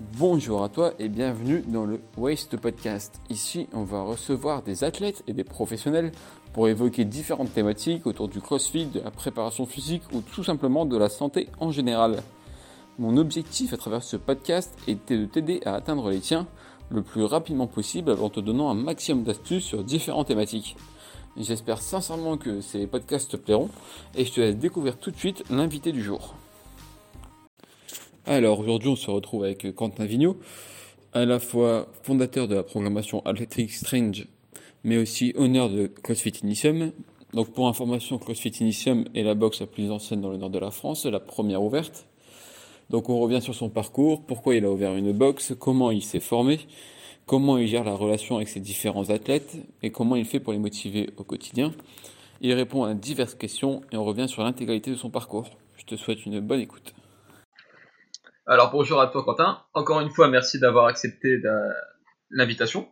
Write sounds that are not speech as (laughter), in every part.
Bonjour à toi et bienvenue dans le Waste Podcast. Ici, on va recevoir des athlètes et des professionnels pour évoquer différentes thématiques autour du crossfit, de la préparation physique ou tout simplement de la santé en général. Mon objectif à travers ce podcast était de t'aider à atteindre les tiens le plus rapidement possible en te donnant un maximum d'astuces sur différentes thématiques. J'espère sincèrement que ces podcasts te plairont et je te laisse découvrir tout de suite l'invité du jour. Alors aujourd'hui on se retrouve avec Quentin Vigneault, à la fois fondateur de la programmation Athletic Strange, mais aussi honneur de CrossFit Initium. Donc pour information, CrossFit Initium est la boxe la plus ancienne dans le nord de la France, la première ouverte. Donc on revient sur son parcours, pourquoi il a ouvert une boxe, comment il s'est formé, comment il gère la relation avec ses différents athlètes? Et comment il fait pour les motiver au quotidien? Il répond à diverses questions et on revient sur l'intégralité de son parcours. Je te souhaite une bonne écoute. Alors bonjour à toi Quentin. Encore une fois, merci d'avoir accepté l'invitation.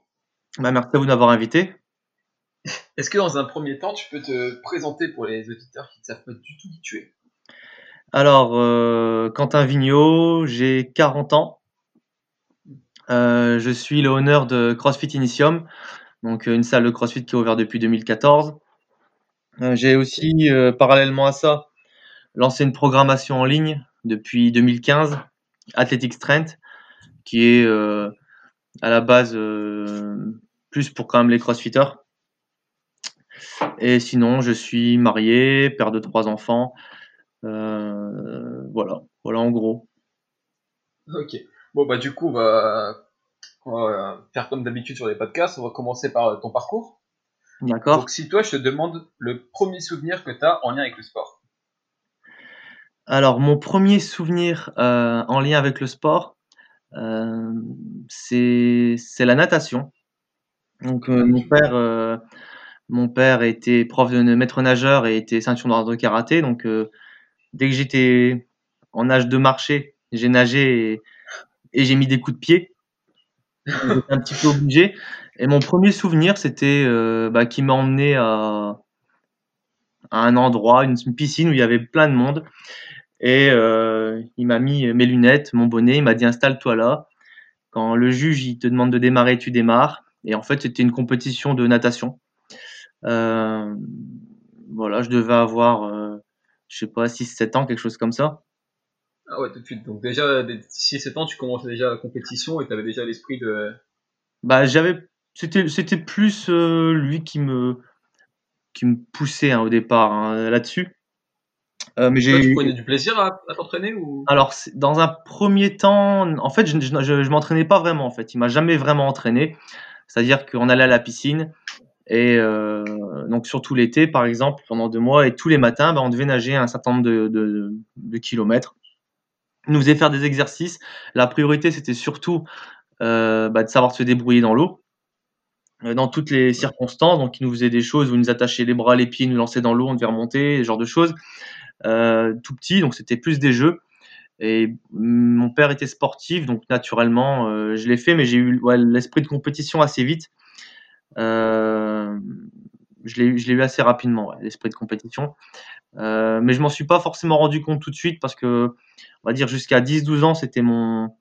Bah, merci à vous d'avoir invité. Est-ce que dans un premier temps, tu peux te présenter pour les auditeurs qui ne savent pas du tout qui tu es? Alors, euh, Quentin Vigneault, j'ai 40 ans. Euh, je suis le honneur de CrossFit Initium, donc une salle de CrossFit qui est ouverte depuis 2014. Euh, j'ai aussi, parallèlement à ça, lancé une programmation en ligne depuis 2015 Athletic Strength, qui est euh, à la base euh, plus pour quand même les crossfitters. Et sinon, je suis marié, père de trois enfants. Euh, voilà, voilà en gros. Ok. Bon, bah, du coup, on va, faire comme d'habitude sur les podcasts. On va commencer par ton parcours. D'accord. Donc, si toi, je te demande le premier souvenir que tu as en lien avec le sport. Alors, mon premier souvenir euh, en lien avec le sport, euh, c'est la natation. Donc, euh, mon père, était prof de maître nageur et était ceinture noire de karaté. Donc, dès que j'étais en âge de marcher, j'ai nagé et, j'ai mis des coups de pied. J'étais un petit peu obligé. Et mon premier souvenir, c'était bah, qu'il m'a emmené à un endroit, une piscine où il y avait plein de monde. Et euh, il m'a mis mes lunettes, mon bonnet, il m'a dit installe-toi là. Quand le juge il te demande de démarrer, tu démarres. Et en fait, c'était une compétition de natation. Euh, voilà, je devais avoir, euh, je sais pas, 6-7 ans, quelque chose comme ça. Ah ouais, tout de suite. Donc déjà, 6-7 ans, tu commençais déjà la compétition et tu avais déjà l'esprit de... Bah j'avais... C'était, c'était plus lui qui me, qui me poussait hein, au départ hein, là-dessus. Euh, mais j'ai. Tu prenais du plaisir à, t'entraîner ou? Alors, dans un premier temps, en fait, je, je, m'entraînais pas vraiment. En fait, il m'a jamais vraiment entraîné. C'est-à-dire qu'on allait à la piscine et euh, donc surtout l'été, par exemple, pendant deux mois, et tous les matins, bah, on devait nager un certain nombre de, de, de kilomètres. Il nous faisait faire des exercices. La priorité, c'était surtout euh, bah, de savoir se débrouiller dans l'eau dans toutes les circonstances. Donc, il nous faisait des choses où il nous attachait les bras, les pieds, nous lançait dans l'eau, on devait remonter, ce genre de choses. Euh, tout petit, donc c'était plus des jeux. Et mon père était sportif, donc naturellement, euh, je l'ai fait, mais j'ai eu l'esprit de compétition assez vite. Euh, je l'ai eu assez rapidement, l'esprit de compétition. mais je m'en suis pas forcément rendu compte tout de suite parce que, on va dire, jusqu'à 10-12 ans, c'était mon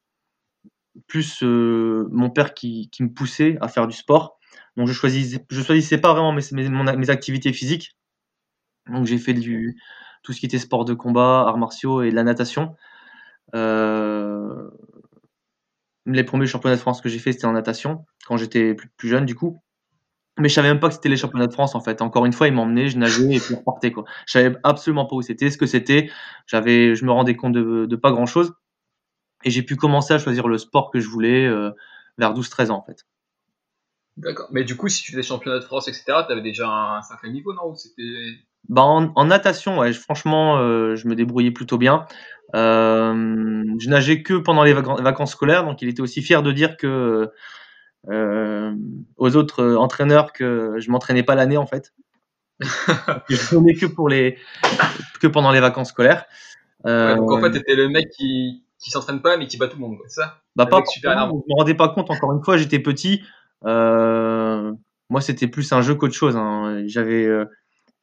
plus mon père qui, me poussait à faire du sport. Donc je choisissais, choisissais pas vraiment mes activités physiques. Donc j'ai fait du, tout ce qui était sport de combat, arts martiaux et la natation. Euh, les premiers championnats de France que j'ai fait, c'était en natation, quand j'étais plus, jeune, du coup. Mais je savais même pas que c'était les championnats de France, en fait. Encore une fois, ils m'emmenaient, je nageais et puis je repartais, quoi. Je savais absolument pas où c'était, ce que c'était. J'avais, je me rendais compte de, pas grand chose. Et j'ai pu commencer à choisir le sport que je voulais euh, vers 12-13 ans, en fait. D'accord. Mais du coup, si tu faisais championnat de France, etc., tu avais déjà un, certain niveau, non? C'était bah en, natation, ouais, franchement, euh, je me débrouillais plutôt bien. Euh, je nageais que pendant les vacances scolaires, donc il était aussi fier de dire que euh, aux autres entraîneurs que je m'entraînais pas l'année en fait. (laughs) je venais que pour les que pendant les vacances scolaires. donc en fait, t'étais le mec qui qui s'entraîne pas mais qui bat tout le monde, c'est ça? Bah pas super je me rendais pas compte. Encore une fois, j'étais petit. moi, c'était plus un jeu qu'autre chose. Hein. J'avais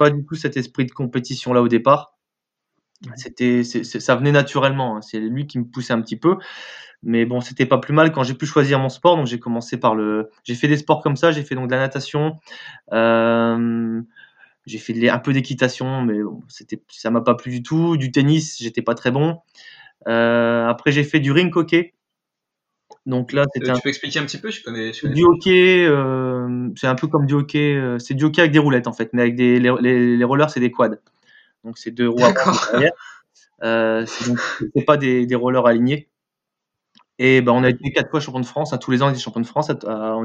pas du tout cet esprit de compétition là au départ. C'était, ça venait naturellement. Hein. C'est lui qui me poussait un petit peu. Mais bon, c'était pas plus mal quand j'ai pu choisir mon sport. Donc j'ai commencé par le. J'ai fait des sports comme ça. J'ai fait donc de la natation. Euh, j'ai fait un peu d'équitation, mais bon, c'était, ça m'a pas plu du tout. Du tennis, j'étais pas très bon. Euh, après, j'ai fait du ring hockey. Donc là, c'était. Tu peux expliquer un petit peu Je connais. du hockey, euh, c'est un peu comme du hockey. Euh, c'est du hockey avec des roulettes en fait, mais avec des les, les, rollers, c'est des quads. Donc c'est deux roues. Euh, c'est pas des, des, rollers alignés. Et ben, on a été quatre fois champion de France. À tous les ans, on était champion de France.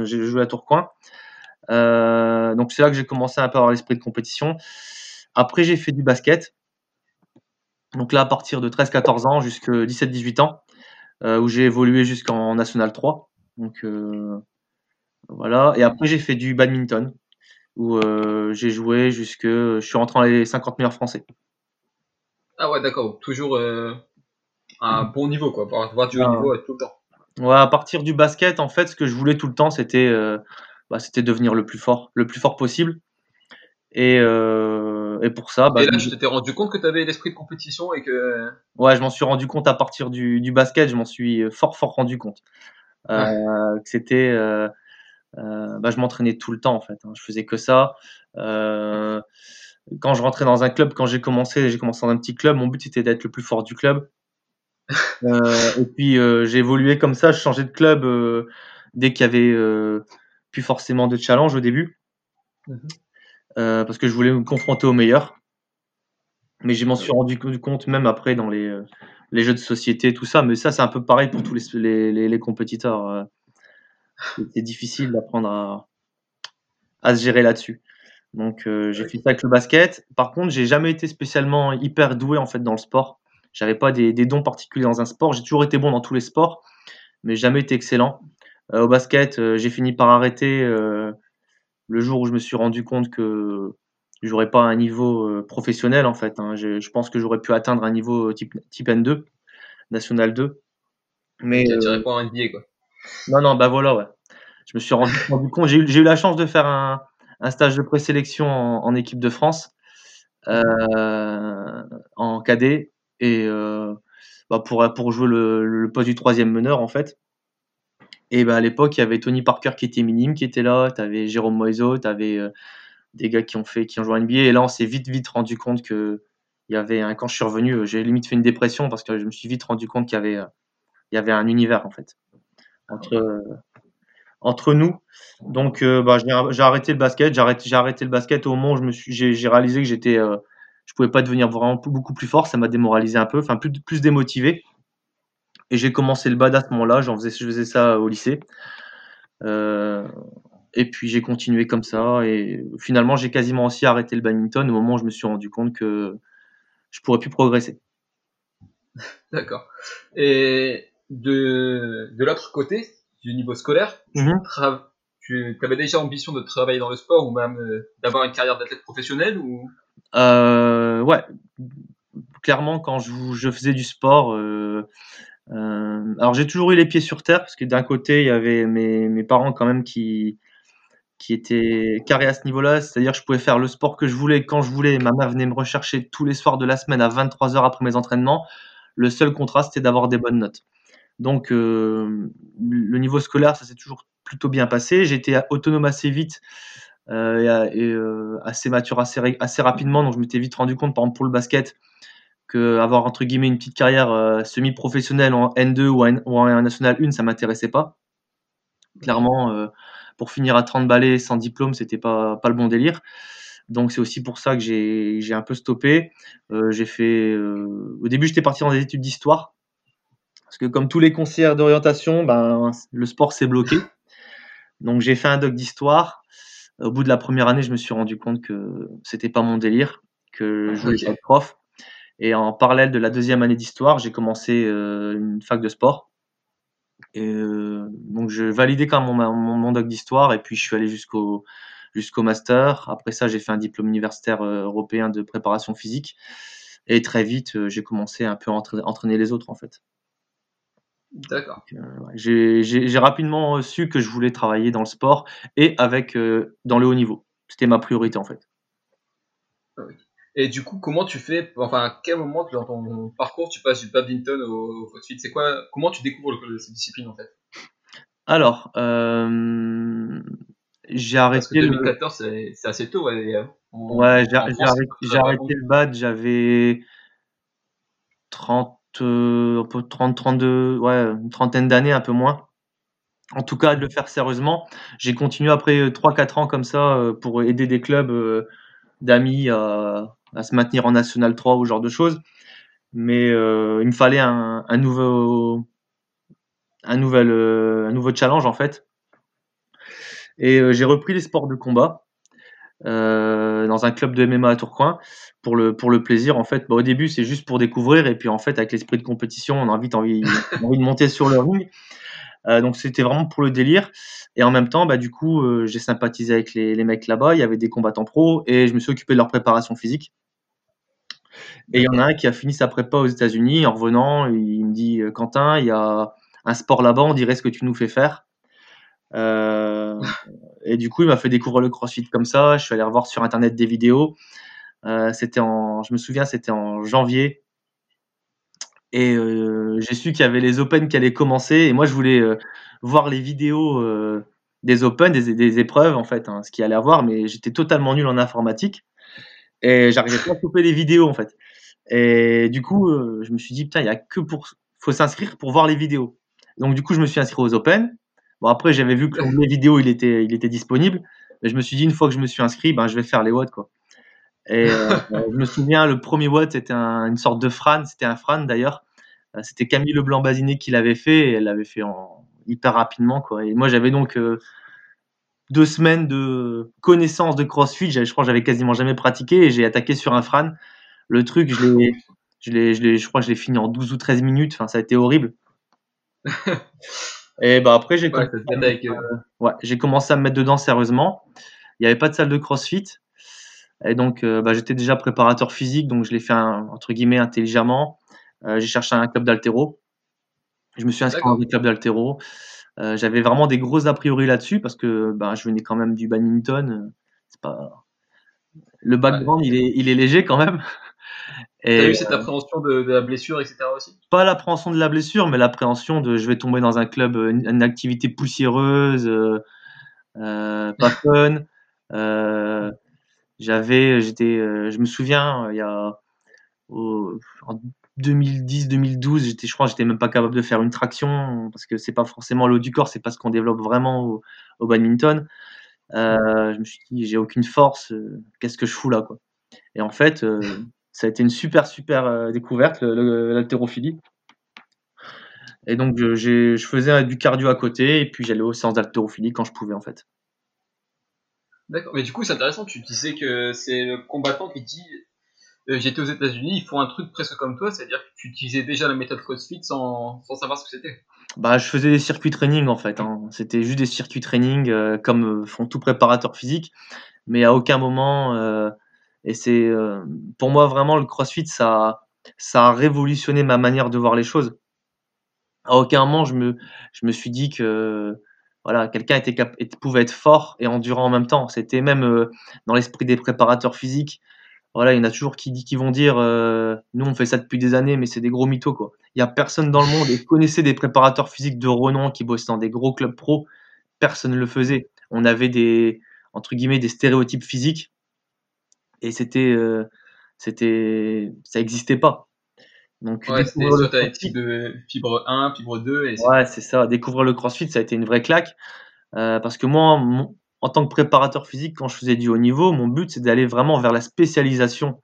J'ai joué à Tourcoing. Euh, donc c'est là que j'ai commencé à peu avoir l'esprit de compétition. Après, j'ai fait du basket. Donc là, à partir de 13-14 ans jusqu'à 17-18 ans, euh, où j'ai évolué jusqu'en National 3. Donc euh, voilà. Et après, j'ai fait du badminton, où j'ai joué jusque. Je suis rentré dans les 50 meilleurs français. Ah ouais, d'accord. Toujours un bon niveau, quoi. Pour avoir du haut niveau tout le temps. Ouais, à partir du basket, en fait, ce que je voulais tout le temps, c'était bah, c'était devenir le plus fort, le plus fort possible. Et, euh, et pour ça. Bah, et là, je t'étais rendu compte que tu avais l'esprit de compétition et que. Ouais, je m'en suis rendu compte à partir du, du basket, je m'en suis fort, fort rendu compte. Euh, c'était. Euh, euh, bah, je m'entraînais tout le temps en fait. Hein. Je faisais que ça. Euh, quand je rentrais dans un club, quand j'ai commencé, j'ai commencé dans un petit club. Mon but c'était d'être le plus fort du club. (laughs) et puis j'ai évolué comme ça. Je changeais de club dès qu'il y avait forcément de challenge au début. Mhm. Euh, parce que je voulais me confronter aux meilleurs. Mais je m'en suis rendu compte même après dans les, euh, les, jeux de société, tout ça. Mais ça, c'est un peu pareil pour tous les, les, les, compétiteurs. Euh. C'est difficile d'apprendre à, à, se gérer là-dessus. Donc, j'ai fait ça avec le basket. Par contre, j'ai jamais été spécialement hyper doué en fait dans le sport. J'avais pas des, des, dons particuliers dans un sport. J'ai toujours été bon dans tous les sports, mais jamais été excellent. Euh, au basket, euh, j'ai fini par arrêter le jour où je me suis rendu compte que j'aurais pas un niveau professionnel en fait. Hein. Je, pense que j'aurais pu atteindre un niveau type, type N2, National 2. Mais tu euh, pas un NBA quoi. Non non bah voilà ouais. Je me suis rendu, compte. J'ai eu, eu, la chance de faire un, un stage de présélection en, en, équipe de France euh, en cadet et euh, bah pour pour jouer le, le, poste du troisième meneur en fait. Et ben à l'époque, il y avait Tony Parker qui était minime, qui était là, tu avais Jérôme Moiseau, tu avais euh, des gars qui ont fait qui ont joué à NBA et là on s'est vite vite rendu compte que il y avait un quand je suis revenu, euh, j'ai limite fait une dépression parce que je me suis vite rendu compte qu'il y avait euh, il y avait un univers en fait. Entre entre nous. Donc bah, j'ai arrêté le basket, j'ai arrêté, arrêté, le basket. Au moment où je me suis j'ai réalisé que j'étais je pouvais pas devenir vraiment beaucoup plus fort, ça m'a démoralisé un peu, enfin plus plus démotivé. Et j'ai commencé le bad à ce moment-là, j'en faisais, je faisais ça au lycée. Euh, et puis j'ai continué comme ça. Et finalement, j'ai quasiment aussi arrêté le badminton au moment où je me suis rendu compte que je pourrais plus progresser. (laughs) D'accord. Et de, de l'autre côté, du niveau scolaire, mhm. tu avais déjà ambition de travailler dans le sport ou même euh, d'avoir une carrière d'athlète professionnel ou? Euh, Ouais, clairement, quand je, je faisais du sport, euh, euh, alors j'ai toujours eu les pieds sur terre parce que d'un côté il y avait mes, parents quand même qui qui étaient carrés à ce niveau-là, c'est-à-dire je pouvais faire le sport que je voulais quand je voulais. Ma mère venait me rechercher tous les soirs de la semaine à 23 heures après mes entraînements. Le seul contraste c'était d'avoir des bonnes notes. Donc euh, le niveau scolaire ça s'est toujours plutôt bien passé. Été autonome assez vite euh, et, assez mature assez, assez rapidement, donc je m'étais vite rendu compte par exemple pour le basket que avoir entre guillemets une petite carrière euh, semi-professionnelle en N2 ou en, National 1, ça m'intéressait pas. Clairement, euh, pour finir à 30 balais sans diplôme, c'était pas, pas le bon délire. Donc c'est aussi pour ça que j'ai un peu stoppé. Euh, j'ai fait. au début, j'étais parti dans des études d'histoire. Parce que comme tous les conseillers d'orientation, ben, le sport s'est bloqué. Donc j'ai fait un doc d'histoire. Au bout de la première année, je me suis rendu compte que c'était pas mon délire, que je voulais être prof. Et en parallèle de la deuxième année d'histoire, j'ai commencé euh, une fac de sport. Et euh, donc je validais quand même mon, mon, doc d'histoire et puis je suis allé jusqu'au jusqu'au master. Après ça, j'ai fait un diplôme universitaire euh, européen de préparation physique. Et très vite, j'ai commencé un peu à entraîner les autres en fait. D'accord. J'ai rapidement su que je voulais travailler dans le sport et avec dans le haut niveau. C'était ma priorité en fait. Ah Et du coup, comment tu fais, enfin, à quel moment dans ton parcours tu passes du badminton au, crossfit? C'est quoi, comment tu découvres le, cette discipline en fait? Alors, euh, j'ai arrêté. Parce que 2014, c'est assez tôt. Ouais, ouais j'ai arrêté, le bad, j'avais 30, euh, 30, 32, ouais, une trentaine d'années, un peu moins. En tout cas, de le faire sérieusement. J'ai continué après 3-4 ans comme ça euh, pour aider des clubs euh, d'amis à, à se maintenir en National 3 ou ce genre de choses. Mais euh, il me fallait un, nouveau, un, nouvel, euh, un nouveau challenge en fait. Et euh, j'ai repris les sports de combat dans un club de MMA à Tourcoing pour le, pour le plaisir en fait. au début c'est juste pour découvrir et puis en fait avec l'esprit de compétition on a vite envie, (laughs) envie de monter sur le ring. Donc c'était vraiment pour le délire. Et en même temps, bah, du coup, j'ai sympathisé avec les, mecs là-bas. Il y avait des combattants pro et je me suis occupé de leur préparation physique. Et il y en a un qui a fini sa prépa aux États-Unis. En revenant, il me dit euh, Quentin, il y a un sport là-bas, on dirait ce que tu nous fais faire. Euh, et du coup, il m'a fait découvrir le CrossFit comme ça. Je suis allé revoir sur internet des vidéos. Euh, c'était en, je me souviens, c'était en janvier. Et j'ai su qu'il y avait les Open qui allaient commencer. Et moi, je voulais voir les vidéos des Open, des, épreuves en fait, hein, ce qu'il allait avoir. Mais j'étais totalement nul en informatique. Et j'arrivais pas à couper les vidéos en fait. Et du coup, euh, je me suis dit, putain, il y a que pour. faut s'inscrire pour voir les vidéos. Donc du coup, je me suis inscrit aux Open. Bon, après, j'avais vu que les vidéos, il était, il était disponible. Mais je me suis dit, une fois que je me suis inscrit, ben, je vais faire les watts, quoi. Et (laughs) euh, je me souviens, le premier watt, c'était une sorte de Fran. C'était un Fran, d'ailleurs. Euh, c'était Camille Leblanc-Bazinet qui l'avait fait. Et elle l'avait fait en, hyper rapidement, quoi. Et moi, j'avais donc deux semaines de connaissance de CrossFit. Je crois que j'avais quasiment jamais pratiqué et j'ai attaqué sur un Fran. Le truc, je l'ai, je l'ai, je, l'ai, je crois que je l'ai fini en 12 ou 13 minutes. Enfin, ça a été horrible. (laughs) et bah après, j'ai, commencé, euh, ouais, j'ai commencé à me mettre dedans sérieusement. Il n'y avait pas de salle de CrossFit. Et donc, euh, bah, j'étais déjà préparateur physique, donc je l'ai fait entre guillemets intelligemment. Euh, j'ai cherché un club d'altéro. Je me suis inscrit dans un club d'altéro. Euh, j'avais vraiment des gros a priori là-dessus parce que ben, je venais quand même du badminton. C'est pas le background, il est, il est léger quand même. Et, T'as eu cette appréhension de, la blessure, etc. aussi? Pas l'appréhension de la blessure, mais l'appréhension de je vais tomber dans un club, une, activité poussiéreuse, pas (laughs) fun. J'avais, j'étais, je me souviens, il y a en 2010-2012, j'étais, je crois, j'étais même pas capable de faire une traction parce que c'est pas forcément l'eau du corps, c'est pas ce qu'on développe vraiment au, badminton. Euh, je me suis dit, j'ai aucune force, euh, qu'est-ce que je fous là, quoi. Et en fait, euh, ça a été une super, super découverte, l'haltérophilie. Et donc, je, je faisais du cardio à côté et puis j'allais aux séances d'haltérophilie quand je pouvais, en fait. D'accord, mais du coup, c'est intéressant, tu disais que c'est le combattant qui dit euh, j'étais aux États-Unis, ils font un truc presque comme toi, c'est-à-dire que tu utilisais déjà la méthode CrossFit sans, sans savoir ce que c'était. Bah, je faisais des circuits training en fait. Hein. C'était juste des circuits training euh, comme euh, font tout préparateur physique, mais à aucun moment. et c'est pour moi vraiment le CrossFit, ça, ça a révolutionné ma manière de voir les choses. À aucun moment je me, je me suis dit que voilà, quelqu'un était, pouvait être fort et endurant en même temps. C'était même dans l'esprit des préparateurs physiques voilà, il y en a toujours qui, qui vont dire euh, nous on fait ça depuis des années, mais c'est des gros mythos quoi. Il y a personne dans le monde et connaissait des préparateurs physiques de renom qui bossaient dans des gros clubs pro, personne ne le faisait. On avait des entre guillemets des stéréotypes physiques et c'était euh, c'était ça n'existait pas. Donc ouais, c'était soit des types de fibre 1, fibre 2 et Ouais, c'est ça, découvrir le CrossFit, ça a été une vraie claque euh, parce que moi mon, en tant que préparateur physique, quand je faisais du haut niveau, mon but, c'est d'aller vraiment vers la spécialisation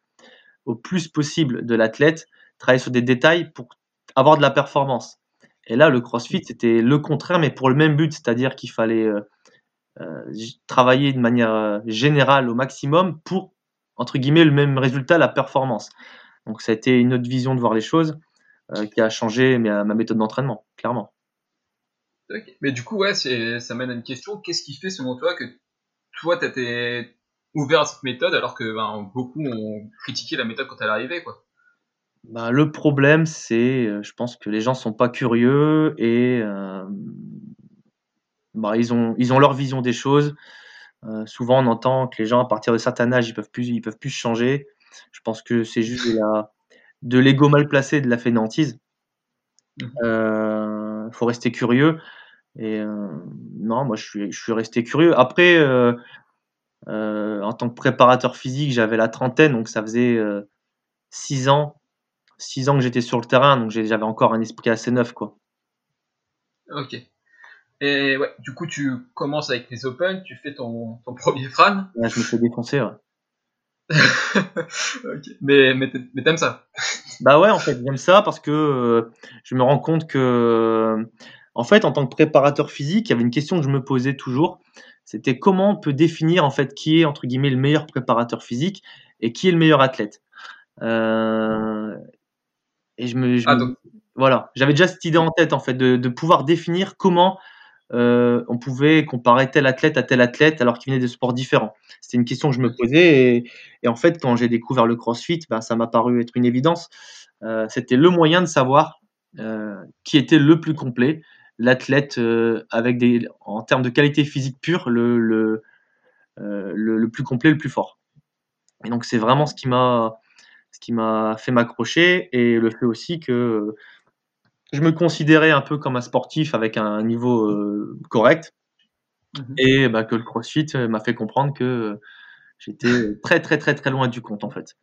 au plus possible de l'athlète, travailler sur des détails pour avoir de la performance. Et là, le CrossFit, c'était le contraire, mais pour le même but, c'est-à-dire qu'il fallait euh, euh, travailler de manière générale au maximum pour, entre guillemets, le même résultat, la performance. Donc ça a été une autre vision de voir les choses qui a changé ma méthode d'entraînement, clairement. Mais du coup, ouais, ça mène à une question. Qu'est-ce qui fait, selon toi, que toi, tu été ouvert à cette méthode alors que ben, beaucoup ont critiqué la méthode quand elle arrivait, quoi? Bah, Le problème, c'est, euh, je pense que les gens sont pas curieux et euh, bah, ils, ont, ils ont leur vision des choses. Euh, souvent, on entend que les gens, à partir de certain âge, ils peuvent plus, ils peuvent plus changer. Je pense que c'est juste de la de l'ego mal placé, de la fainéantise. Il mmh. faut rester curieux. Et non, moi je suis, je suis resté curieux. Après, en tant que préparateur physique, j'avais la trentaine, donc ça faisait six ans, six ans que j'étais sur le terrain, donc j'avais encore un esprit assez neuf, quoi. Ok. Et ouais, du coup, tu commences avec les Open, tu fais ton, ton premier Fran. je me fais défoncer, ouais. (laughs) Mais, mais t'aimes ça Bah ouais, en fait, j'aime ça parce que euh, je me rends compte que, en fait, en tant que préparateur physique, il y avait une question que je me posais toujours. C'était comment on peut définir en fait qui est entre guillemets le meilleur préparateur physique et qui est le meilleur athlète. Euh, et je me, ah, voilà, j'avais déjà cette idée en tête en fait de, de pouvoir définir comment euh, on pouvait comparer tel athlète à tel athlète alors qu'il venait de sports différents. C'était une question que je me posais et, en fait, quand j'ai découvert le CrossFit, ben, ça m'a paru être une évidence. Euh, c'était le moyen de savoir euh, qui était le plus complet, l'athlète avec des, en termes de qualité physique pure, le, le, le, plus complet, le plus fort. Et donc c'est vraiment ce qui m'a ce qui m'a fait m'accrocher et le fait aussi que je me considérais un peu comme un sportif avec un niveau euh, correct. Mhm. Et bah, que le CrossFit euh, m'a fait comprendre que euh, j'étais très très très très loin du compte en fait.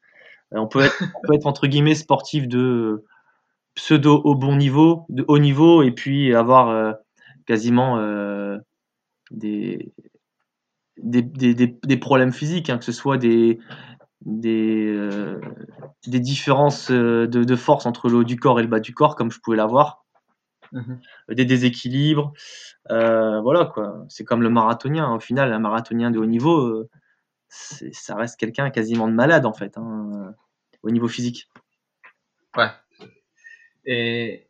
On peut être, peut être entre guillemets sportif de pseudo au bon niveau, de haut niveau, et puis avoir quasiment des, des, des, des, problèmes physiques, hein, que ce soit des, des, euh, des différences euh, de, de, force entre le haut du corps et le bas du corps, comme je pouvais l'avoir, mhm. des déséquilibres. Euh, voilà, quoi. C'est comme le marathonien. Au final, un marathonien de haut niveau, ça reste quelqu'un quasiment de malade, en fait, hein, au niveau physique. Ouais. Et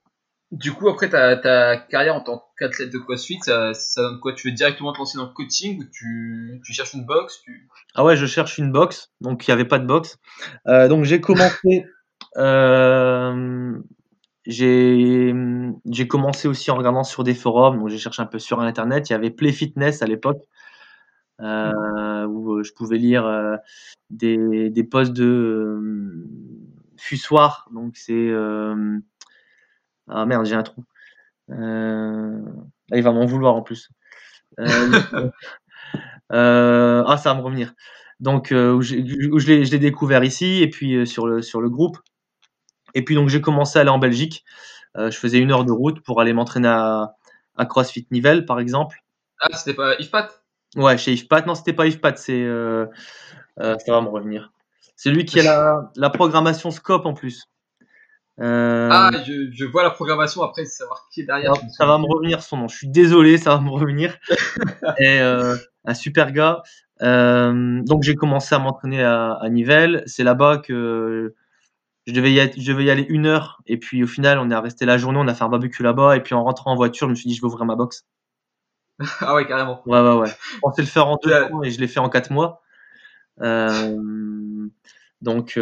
du coup, après ta, ta carrière en tant qu'athlète de CrossFit, ça, ça, donne quoi? Tu veux directement te lancer dans le coaching ou tu, tu cherches une box. Ah ouais, je cherche une box. Donc, il n'y avait pas de box. Euh, donc, j'ai commencé. (laughs) Euh, j'ai commencé aussi en regardant sur des forums. Donc, j'ai cherché un peu sur Internet. Il y avait Play Fitness à l'époque. Euh, où je pouvais lire euh, des, des posts de euh, Fussoir. Donc, c'est ah merde, j'ai un trou. Euh, il va m'en vouloir en plus. Euh, (laughs) euh, ah, ça va me revenir. Donc, où, je l'ai découvert ici et puis sur, le, sur le groupe. Et puis, donc, j'ai commencé à aller en Belgique. je faisais une heure de route pour aller m'entraîner à, CrossFit Nivelles, par exemple. Ah, c'était pas IFPAT Ouais, chez IFPAT. Non, c'était pas IFPAT, c'est. ça va me revenir. C'est lui qui a la, la programmation Scope en plus. Euh, ah, je, vois la programmation après, savoir qui est derrière. ça va me revenir son nom. Je suis désolé, ça va me revenir. (laughs) et euh, un super gars. Euh, donc j'ai commencé à m'entraîner à, à, Nivelles. C'est là-bas que je devais, y je devais y aller une heure. Et puis au final, on est resté la journée, on a fait un barbecue là-bas. Et puis en rentrant en voiture, je me suis dit, je vais ouvrir ma box. (laughs) ah ouais, carrément. Ouais, ouais, ouais. Je pensais le faire en deux mois et je l'ai fait en quatre mois. donc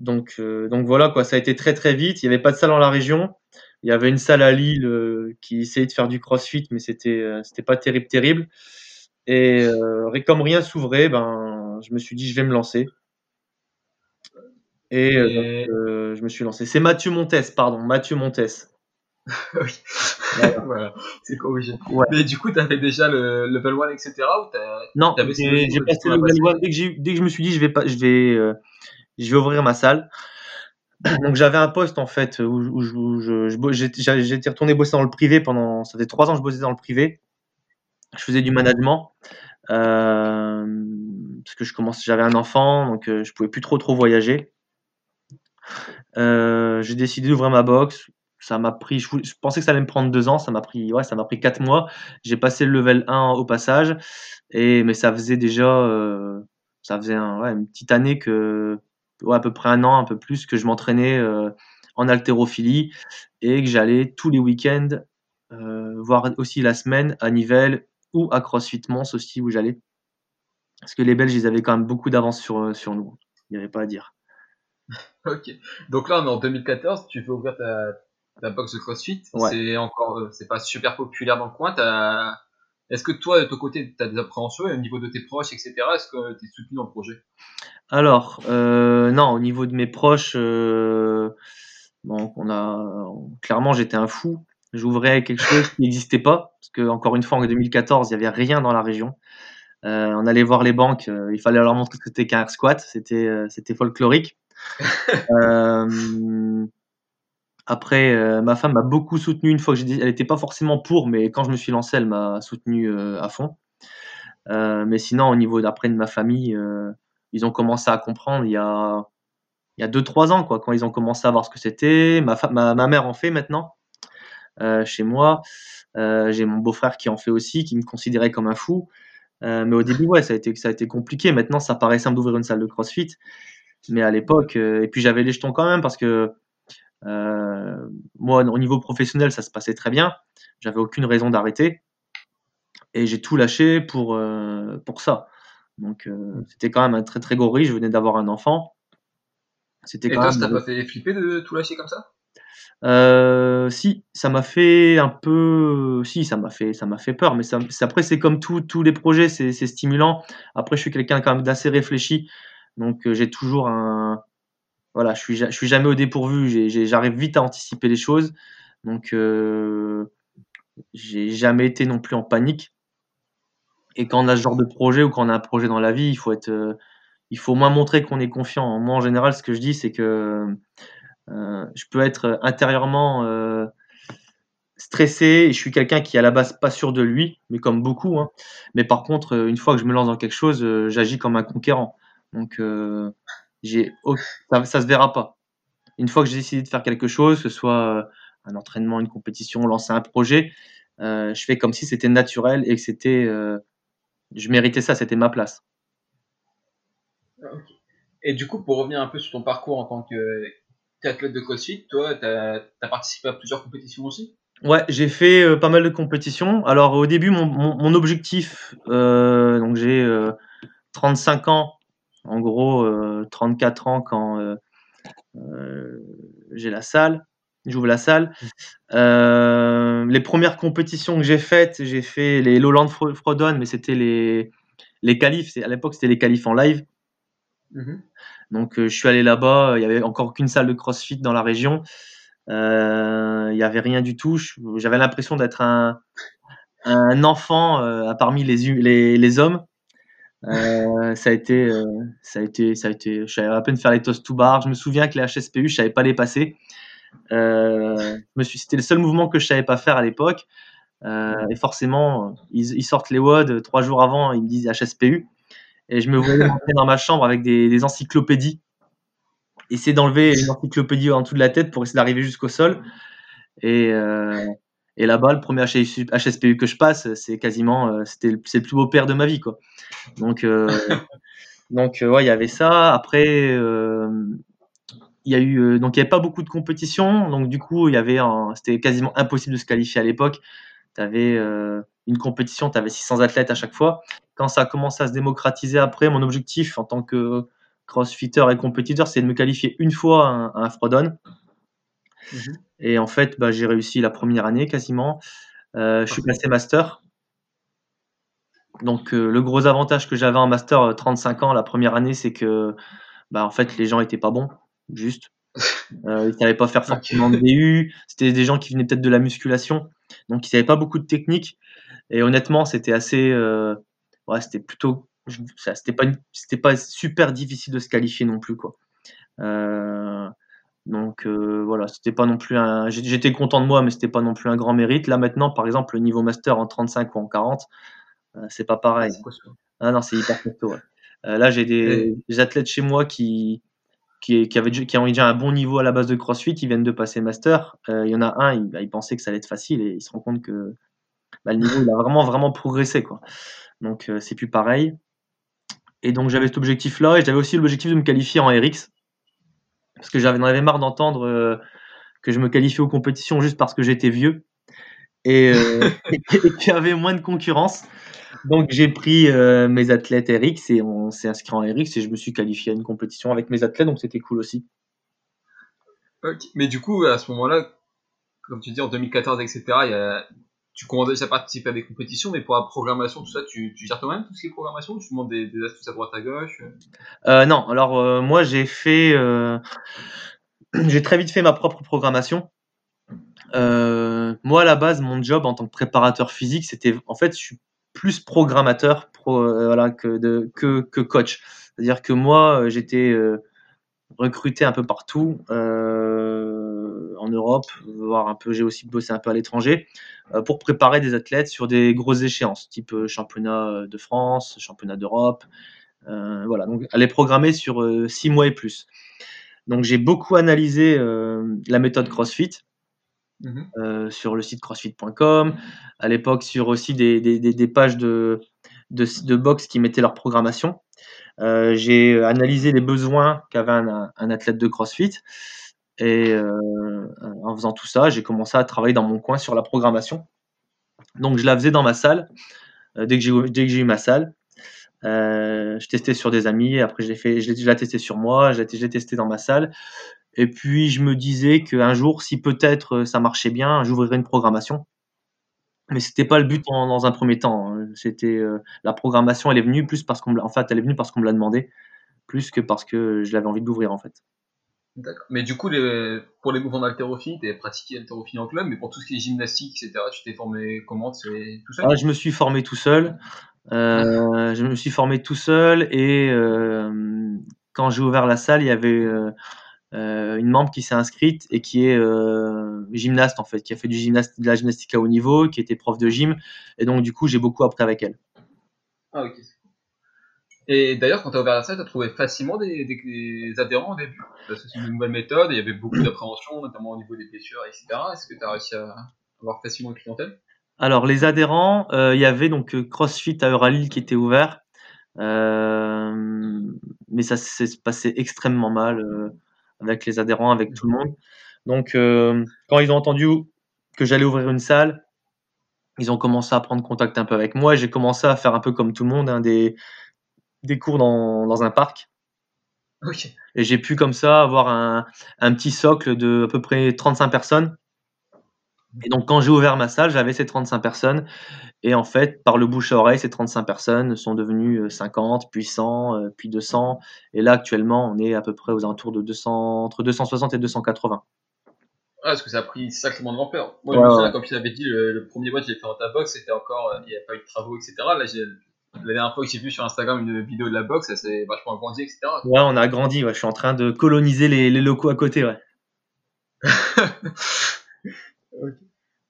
donc, euh, donc voilà, quoi, ça a été très très vite. Il n'y avait pas de salle dans la région. Il y avait une salle à Lille euh, qui essayait de faire du crossfit, mais c'était euh, c'était pas terrible, terrible. Et comme rien s'ouvrait, ben, je me suis dit, je vais me lancer. Et, je me suis lancé. C'est Mathieu Montes, pardon, Mathieu Montes. (laughs) oui, voilà, (laughs) c'est corrigé. Mais du coup, tu avais déjà le level 1, etc. Ou non, j'ai passé le level 1 dès que, dès que je me suis dit, je vais, pas, je vais, je vais ouvrir ma salle. Donc j'avais un poste en fait où, j'étais retourné bosser dans le privé pendant, ça fait trois ans que je bossais dans le privé. Je faisais du management euh, parce que je commence, j'avais un enfant, donc euh, je pouvais plus trop trop voyager. Euh, j'ai décidé d'ouvrir ma box. Ça m'a pris, je, pensais que ça allait me prendre deux ans, ça m'a pris, ouais, ça m'a pris quatre mois. J'ai passé le level 1 au passage, et mais ça faisait déjà, ça faisait une petite année que à peu près un an, un peu plus, que je m'entraînais euh, en haltérophilie et que j'allais tous les week-ends, euh, voire aussi la semaine, à Nivelles ou à CrossFit Mons aussi où j'allais. Parce que les Belges, ils avaient quand même beaucoup d'avance sur, euh, sur nous. Il n'y avait pas à dire. (laughs) ok. Donc là, on est en 2014, tu veux ouvrir ta, ta box de CrossFit. C'est encore, c'est pas super populaire dans le coin. T'as Est-ce que toi, de ton côté, tu as des appréhensions au niveau de tes proches, etc. Est-ce que tu es soutenu dans le projet? Alors, euh, non, au niveau de mes proches, euh, on a, clairement, j'étais un fou. J'ouvrais quelque chose qui n'existait pas, parce que encore une fois, en 2014, il n'y avait rien dans la région. Euh, on allait voir les banques, il fallait leur montrer que c'était qu'un squat, c'était c'était folklorique. (laughs) Après, euh, ma femme m'a beaucoup soutenu une fois que j'ai dit, elle n'était pas forcément pour, mais quand je me suis lancé, elle m'a soutenu euh, à fond. Euh, mais sinon, au niveau d'après de ma famille, ils ont commencé à comprendre il y a il y a deux trois ans quoi, quand ils ont commencé à voir ce que c'était. Ma, ma, ma mère en fait maintenant chez moi. j'ai mon beau-frère qui en fait aussi, qui me considérait comme un fou. mais au début, ouais, ça a été ça a été compliqué. Maintenant, ça paraît simple d'ouvrir une salle de CrossFit, mais à l'époque, et puis j'avais les jetons quand même parce que moi, au niveau professionnel, ça se passait très bien. J'avais aucune raison d'arrêter. Et j'ai tout lâché pour, euh, pour ça. Donc, euh, c'était quand même un très très gros risque. Je venais d'avoir un enfant. C'était quand toi, ça t'a pas fait flipper de tout lâcher comme ça? Si, ça m'a fait un peu, si, ça m'a fait, ça m'a fait peur, mais ça, après c'est comme tout, tous les projets, c'est stimulant. Après, je suis quelqu'un quand même d'assez réfléchi, donc j'ai toujours un, voilà, je suis, je suis jamais au dépourvu, j'arrive vite à anticiper les choses. Donc, euh, j'ai jamais été non plus en panique. Et quand on a ce genre de projet ou quand on a un projet dans la vie, il faut être, euh, il faut au moins montrer qu'on est confiant. Moi, en général, ce que je dis, c'est que euh, je peux être intérieurement euh, stressé et je suis quelqu'un qui, à la base, pas sûr de lui, mais comme beaucoup. Hein. Mais par contre, une fois que je me lance dans quelque chose, j'agis comme un conquérant. Donc, j'ai ça, ça se verra pas. Une fois que j'ai décidé de faire quelque chose, que ce soit euh, un entraînement, une compétition, lancer un projet, euh, je fais comme si c'était naturel et que c'était, euh, je méritais ça, c'était ma place. Et du coup, pour revenir un peu sur ton parcours en tant qu'athlète de CrossFit, toi, tu as, participé à plusieurs compétitions aussi? Ouais, j'ai fait pas mal de compétitions. Alors au début, mon, mon objectif, donc j'ai 35 ans, en gros, 34 euh, ans quand euh, euh, j'ai la salle, j'ouvre la salle. les premières compétitions que j'ai faites, j'ai fait les Lowland Frodon, mais c'était les, les qualifs. À l'époque, c'était les qualifs en live. Mhm. Donc, je suis allé là-bas. Il n'y avait encore qu'une salle de CrossFit dans la région. il n'y avait rien du tout. J'avais l'impression d'être un, un enfant parmi les, les, les, hommes. Euh, ça a été, euh, ça a été, ça a été. Je savais à peine faire les toasts tout bar. Je me souviens que les HSPU, je savais pas les passer. Euh, c'était le seul mouvement que je savais pas faire à l'époque. et forcément, ils, sortent les WOD trois jours avant, ils me disent HSPU. Et je me voyais (laughs) rentrer dans ma chambre avec des, des encyclopédies, essayer d'enlever une encyclopédie en dessous de la tête pour essayer d'arriver jusqu'au sol. Et, et là-bas, le premier HSPU que je passe, c'est quasiment, euh, c'était c'est le plus beau père de ma vie, quoi. Donc, euh, (laughs) donc euh, ouais, il y avait ça. Après, il y a eu, donc il n'y avait pas beaucoup de compétitions. Donc du coup, il y avait, c'était quasiment impossible de se qualifier à l'époque. Tu avais une compétition, tu avais 600 athlètes à chaque fois. Quand ça a commencé à se démocratiser après, mon objectif en tant que crossfitter et compétiteur, c'est de me qualifier une fois à un, à Frodon. Mhm. Et en fait, bah, j'ai réussi la première année quasiment. Euh, je suis passé master. Donc euh, le gros avantage que j'avais en master 35 euh, ans la première année, c'est que bah, en fait les gens étaient pas bons, juste. (laughs) Ils savaient pas faire forcément de DU. C'était des gens qui venaient peut-être de la musculation, donc ils savaient pas beaucoup de technique. Et honnêtement, c'était assez, ouais, c'était plutôt, c'était pas, c'était pas super difficile de se qualifier non plus quoi. Donc euh, voilà, c'était pas non plus un. J'étais content de moi, mais c'était pas non plus un grand mérite. Là maintenant, par exemple, le niveau master en 35 ou en 40, euh, c'est pas pareil. Ah non, c'est hyper costaud. Euh, là, j'ai des, athlètes chez moi qui, qui, qui, avaient, qui ont déjà un bon niveau à la base de CrossFit, ils viennent de passer master. Il y en a un, il, bah, il, pensait que ça allait être facile et il se rend compte que bah, le niveau il a vraiment vraiment progressé quoi. Donc c'est plus pareil. Et donc j'avais cet objectif là et j'avais aussi l'objectif de me qualifier en RX parce que j'en avais marre d'entendre euh, que je me qualifiais aux compétitions juste parce que j'étais vieux et, euh, (laughs) qu'il y avait moins de concurrence. Donc j'ai pris euh, mes athlètes RX et on s'est inscrit en RX et je me suis qualifié à une compétition avec mes athlètes, donc c'était cool aussi. Mais du coup, à ce moment-là, comme tu dis, en 2014, etc., tu commences déjà participer à des compétitions, mais pour la programmation, tout ça, tu, tu gères toi-même tout ce qui est programmation Tu demandes des, astuces à droite à gauche euh, Non, alors euh, moi j'ai fait. Euh, (clears throat) j'ai très vite fait ma propre programmation. moi à la base, mon job en tant que préparateur physique, c'était. En fait, je suis plus programmateur que coach. C'est-à-dire que moi, j'étais recruté un peu partout euh, en Europe, voire un peu. J'ai aussi bossé un peu à l'étranger euh, pour préparer des athlètes sur des grosses échéances, type euh, championnat de France, championnat d'Europe. voilà, donc à les programmer sur six mois et plus. Donc j'ai beaucoup analysé la méthode CrossFit. Mmh sur le site crossfit.com, à l'époque sur aussi des, des, des pages de, de, de box qui mettaient leur programmation. Euh, j'ai analysé les besoins qu'avait un, athlète de CrossFit. Et euh, en faisant tout ça, j'ai commencé à travailler dans mon coin sur la programmation. Donc je la faisais dans ma salle. Euh, dès que j'ai eu ma salle, je testais sur des amis. Après, je fait, je l'ai testé sur moi. Je l'ai testé dans ma salle. Et puis je me disais qu'un jour, si peut-être ça marchait bien, j'ouvrirais une programmation. Mais c'était pas le but en, dans un premier temps. Hein. C'était euh, la programmation, elle est venue plus parce qu'on, en fait, elle est venue parce qu'on me l'a demandé, plus que parce que je l'avais envie d'ouvrir en fait. D'accord. Mais du coup, les, pour les mouvements d'haltérophilie, tu as pratiqué l'haltérophilie en club, mais pour tout ce qui est gymnastique, etc., tu t'es formé comment? C'est tout seul? Ah, Je me suis formé tout seul. Euh, je me suis formé tout seul et euh, quand j'ai ouvert la salle, il y avait euh, une membre qui s'est inscrite et qui est euh, gymnaste en fait, qui a fait du gymnaste, de la gymnastique à haut niveau, qui était prof de gym, et donc du coup j'ai beaucoup appris avec elle. Ah ok. Et d'ailleurs, quand tu as ouvert la salle, tu as trouvé facilement des, adhérents au début? Parce que c'est une nouvelle méthode, il y avait beaucoup d'appréhension, notamment au niveau des blessures, etc. Est-ce que tu as réussi à avoir facilement une clientèle? Alors, les adhérents, euh, il y avait donc CrossFit à Euralil qui était ouvert, mais ça s'est passé extrêmement mal avec les adhérents, avec tout le monde. Donc, euh, quand ils ont entendu que j'allais ouvrir une salle, ils ont commencé à prendre contact un peu avec moi. J'ai commencé à faire un peu comme tout le monde, hein, des, des cours dans, dans un parc. Et j'ai pu comme ça avoir un, un, petit socle de à peu près 35 personnes. Et donc quand j'ai ouvert ma salle, j'avais ces 35 personnes. Et en fait, par le bouche à oreille, ces 35 personnes sont devenues 50, euh, puis 100, euh, puis 200. Et là, actuellement, on est à peu près aux alentours de 200, entre 260 et 280. Ah, parce que ça a pris sacrément de l'ampleur. Moi, comme tu l'avais dit, le, premier mois que j'ai fait en ta box, c'était encore, euh, il n'y a pas eu de travaux, etc. Là, la dernière fois que j'ai vu sur Instagram une vidéo de la box, ça s'est vachement agrandi, etc. Ouais, on a agrandi. Ouais. Je suis en train de coloniser les, les locaux à côté. Ouais. (laughs)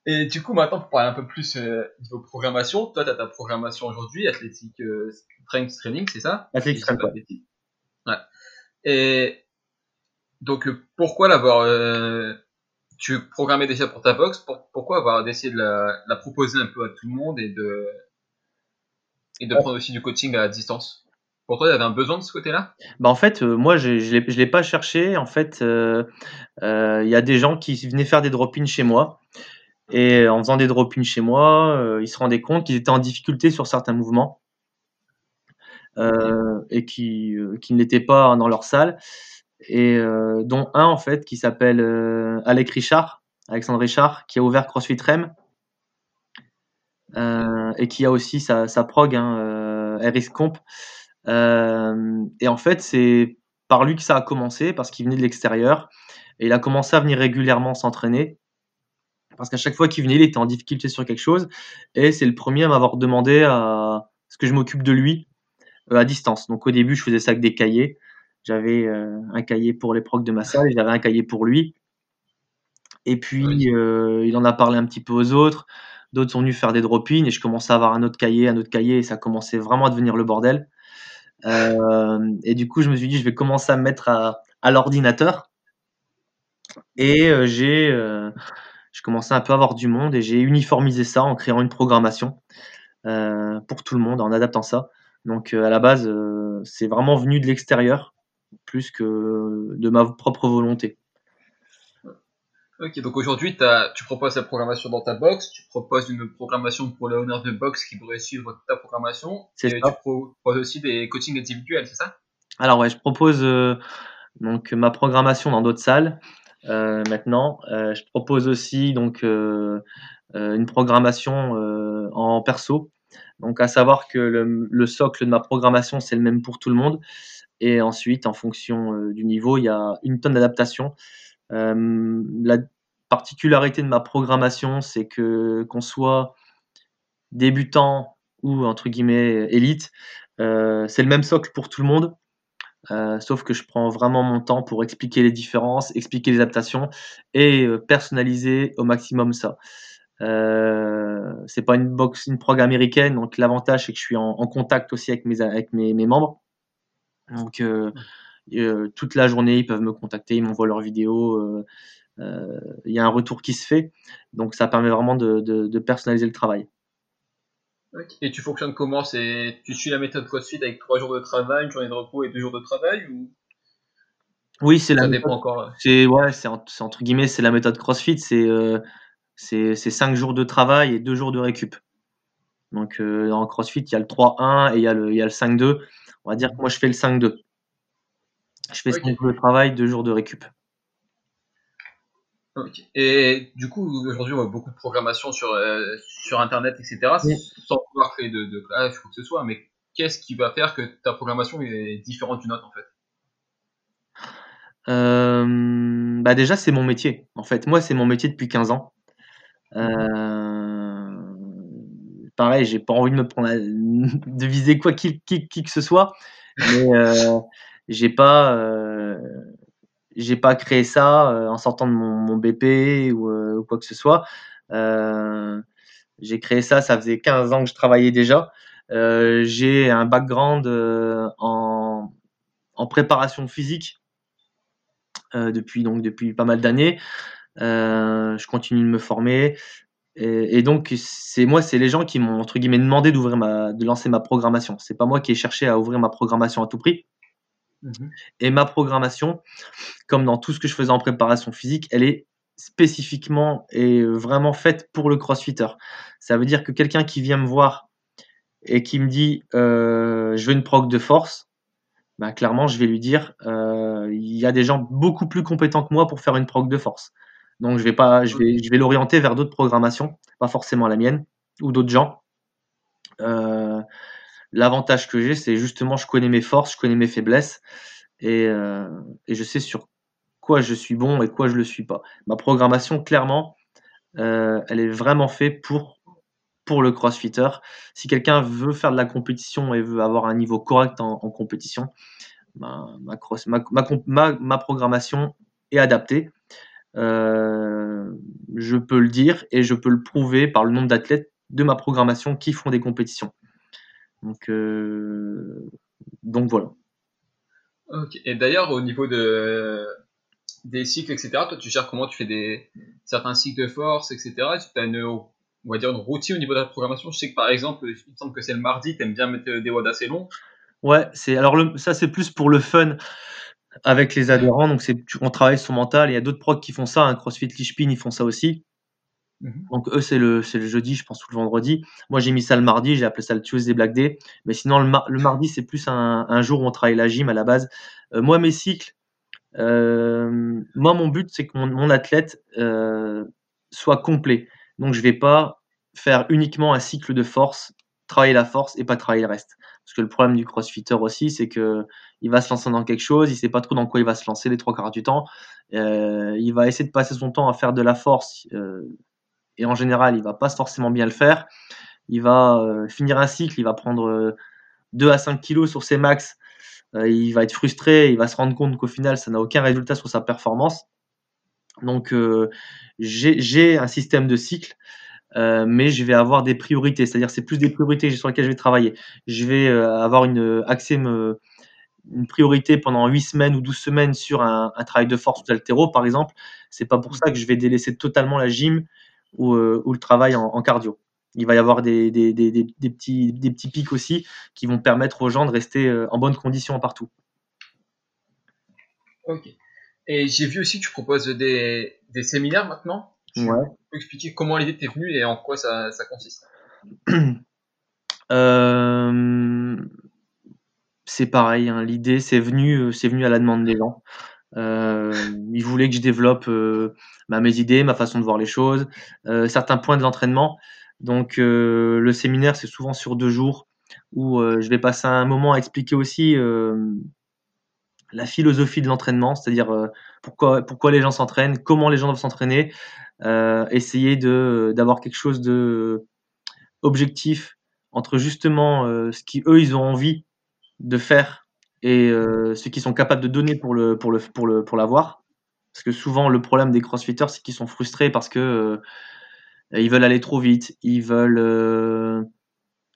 Et du coup, maintenant, pour parler un peu plus euh, niveau programmation, toi, tu as ta programmation aujourd'hui, Athletic euh, Strength Training, c'est ça? Athletic Strength. Ouais. Et donc, euh, pourquoi l'avoir. Euh, tu programmais déjà pour ta box, pourquoi avoir décidé de la, la, proposer un peu à tout le monde et de, et de prendre aussi du coaching à distance? Pour toi, il y avait un besoin de ce côté-là? Bah En fait, moi, je ne l'ai pas cherché. En fait, il y a des gens qui venaient faire des drop-ins chez moi et en faisant des drop-ins chez moi, euh, ils se rendaient compte qu'ils étaient en difficulté sur certains mouvements euh, et qui, euh, ne l'étaient pas dans leur salle. Et dont un, en fait, qui s'appelle Alec Richard, Alexandre Richard, qui a ouvert CrossFit Rem et qui a aussi sa, prog, hein, RX Comp. et en fait, c'est par lui que ça a commencé, parce qu'il venait de l'extérieur. Et il a commencé à venir régulièrement s'entraîner. Parce qu'à chaque fois qu'il venait, il était en difficulté sur quelque chose. Et c'est le premier à m'avoir demandé à ce que je m'occupe de lui euh, à distance. Donc au début, je faisais ça avec des cahiers. J'avais euh, un cahier pour les procs de ma salle et j'avais un cahier pour lui. Et puis, euh, il en a parlé un petit peu aux autres. D'autres sont venus faire des drop-ins et je commençais à avoir un autre cahier, un autre cahier et ça commençait vraiment à devenir le bordel. et du coup, je me suis dit, je vais commencer à me mettre à, à l'ordinateur. Et j'ai je commençais un peu à avoir du monde et j'ai uniformisé ça en créant une programmation euh, pour tout le monde, en adaptant ça. Donc euh, à la base, euh, c'est vraiment venu de l'extérieur plus que de ma propre volonté. Ok, donc aujourd'hui, tu proposes la programmation dans ta box, tu proposes une programmation pour les honneurs de box qui pourrait suivre ta programmation, et tu proposes aussi des coachings individuels, c'est ça? Alors ouais, je propose donc ma programmation dans d'autres salles, maintenant, euh, je propose aussi donc euh, une programmation en perso. Donc, à savoir que le, socle de ma programmation, c'est le même pour tout le monde. Et ensuite, en fonction du niveau, il y a une tonne d'adaptation. la particularité de ma programmation, c'est que qu'on soit débutant ou entre guillemets élite, c'est le même socle pour tout le monde. Sauf que je prends vraiment mon temps pour expliquer les différences, expliquer les adaptations et personnaliser au maximum ça. Euh, c'est pas une box, une prog américaine, donc l'avantage c'est que je suis en, contact aussi avec mes avec mes, membres. Donc euh, euh, toute la journée ils peuvent me contacter, ils m'envoient leurs vidéos. Il y a un retour qui se fait, donc ça permet vraiment de, personnaliser le travail. Et tu fonctionnes comment? C'est tu suis la méthode CrossFit avec trois jours de travail, une journée de repos et deux jours de travail ou? Oui, c'est la. Ça dépend encore. C'est ouais, c'est entre guillemets c'est la méthode CrossFit. C'est c'est 5 jours de travail et 2 jours de récup. Donc euh, en CrossFit, il y a le 3-1 et il y a le, le 5-2. On va dire que moi, je fais le 5-2. Je fais 5 jours de travail, 2 jours de récup. Et du coup, aujourd'hui, on voit beaucoup de programmation sur, euh, sur Internet, etc., sans pouvoir créer de, de classe ou quoi que ce soit. Mais qu'est-ce qui va faire que ta programmation est différente d'une autre, en fait? Euh, bah déjà, c'est mon métier. En fait, moi, c'est mon métier depuis 15 ans. Euh, pareil, j'ai pas envie de me prendre (laughs) de viser quoi qui, qui, qui, que ce soit, mais euh, j'ai pas j'ai pas créé ça euh, en sortant de mon, BP ou, ou, quoi que ce soit. j'ai créé ça, ça faisait 15 ans que je travaillais déjà. j'ai un background en, préparation physique depuis donc depuis pas mal d'années. Euh, je continue de me former. Et, donc, c'est moi, c'est les gens qui m'ont entre guillemets demandé d'ouvrir de lancer ma programmation. C'est pas moi qui ai cherché à ouvrir ma programmation à tout prix. Mmh et ma programmation, comme dans tout ce que je faisais en préparation physique, elle est spécifiquement et vraiment faite pour le crossfitter. Ça veut dire que quelqu'un qui vient me voir et qui me dit euh, je veux une prog de force, bah, clairement je vais lui dire euh, il y a des gens beaucoup plus compétents que moi pour faire une prog de force. Donc je vais pas, je vais, je vais l'orienter vers d'autres programmations, pas forcément la mienne ou d'autres gens. Euh, l'avantage que j'ai, c'est justement je connais mes forces, je connais mes faiblesses et, euh, et, je sais sur quoi je suis bon et quoi je le suis pas. Ma programmation, clairement, euh, elle est vraiment faite pour pour le crossfitter. Si quelqu'un veut faire de la compétition et veut avoir un niveau correct en, compétition, ben, ma, programmation est adaptée. Euh, je peux le dire et je peux le prouver par le nombre d'athlètes de ma programmation qui font des compétitions. Donc, euh, donc voilà. Et d'ailleurs, au niveau de, des cycles, etc., toi, tu gères comment? Tu fais des, certains cycles de force, etc. Tu as une, on va dire une routine au niveau de la programmation? Je sais que par exemple, il me semble que c'est le mardi, tu aimes bien mettre des WOD assez longs. Ouais, c'est alors le, ça c'est plus pour le fun avec les adhérents. Donc, c'est, on travaille sur mental. Il y a d'autres procs qui font ça. Un CrossFit Lichpin, ils font ça aussi. Mhm. Donc, eux, c'est le, le jeudi, je pense, ou le vendredi. Moi, j'ai mis ça le mardi. J'ai appelé ça le Tuesday Black Day. Mais sinon, le, mardi, c'est plus un, jour où on travaille la gym à la base. Euh, moi, mes cycles, euh, moi, mon but, c'est que mon, mon athlète euh, soit complet. Donc, je vais pas faire uniquement un cycle de force, travailler la force et pas travailler le reste. Parce que le problème du crossfitter aussi, c'est que il va se lancer dans quelque chose, il sait pas trop dans quoi il va se lancer les trois quarts du temps. Il va essayer de passer son temps à faire de la force et en général, il va pas forcément bien le faire. Il va euh, finir un cycle, il va prendre 2 à 5 kilos sur ses max. il va être frustré, il va se rendre compte qu'au final, ça n'a aucun résultat sur sa performance. Donc, j'ai un système de cycle euh, mais je vais avoir des priorités. C'est-à-dire, c'est plus des priorités sur lesquelles je vais travailler. Je vais euh, avoir une euh, une priorité pendant 8 semaines ou 12 semaines sur un, travail de force ou d'altéro, par exemple. C'est pas pour ça que je vais délaisser totalement la gym ou, ou le travail en, cardio. Il va y avoir des, des, des, des, petits, des petits pics aussi qui vont permettre aux gens de rester en bonne condition partout. Ok. Et j'ai vu aussi que tu proposes des, des séminaires maintenant Ouais. expliquer comment l'idée t'est venue et en quoi ça, consiste? (clears throat) Euh, C'est pareil, hein, l'idée c'est venu, c'est venu à la demande des gens. Il voulait que je développe mes idées, ma façon de voir les choses, certains points de l'entraînement. Donc le séminaire, c'est souvent sur deux jours où je vais passer un moment à expliquer aussi la philosophie de l'entraînement, c'est-à-dire pourquoi, les gens s'entraînent, comment les gens doivent s'entraîner, essayer d'avoir quelque chose de objectif entre justement ce qui eux ils ont envie de faire et ce qu'ils sont capables de donner pour le pour le pour le pour l'avoir. Parce que souvent le problème des crossfitters c'est qu'ils sont frustrés parce que ils veulent aller trop vite, ils veulent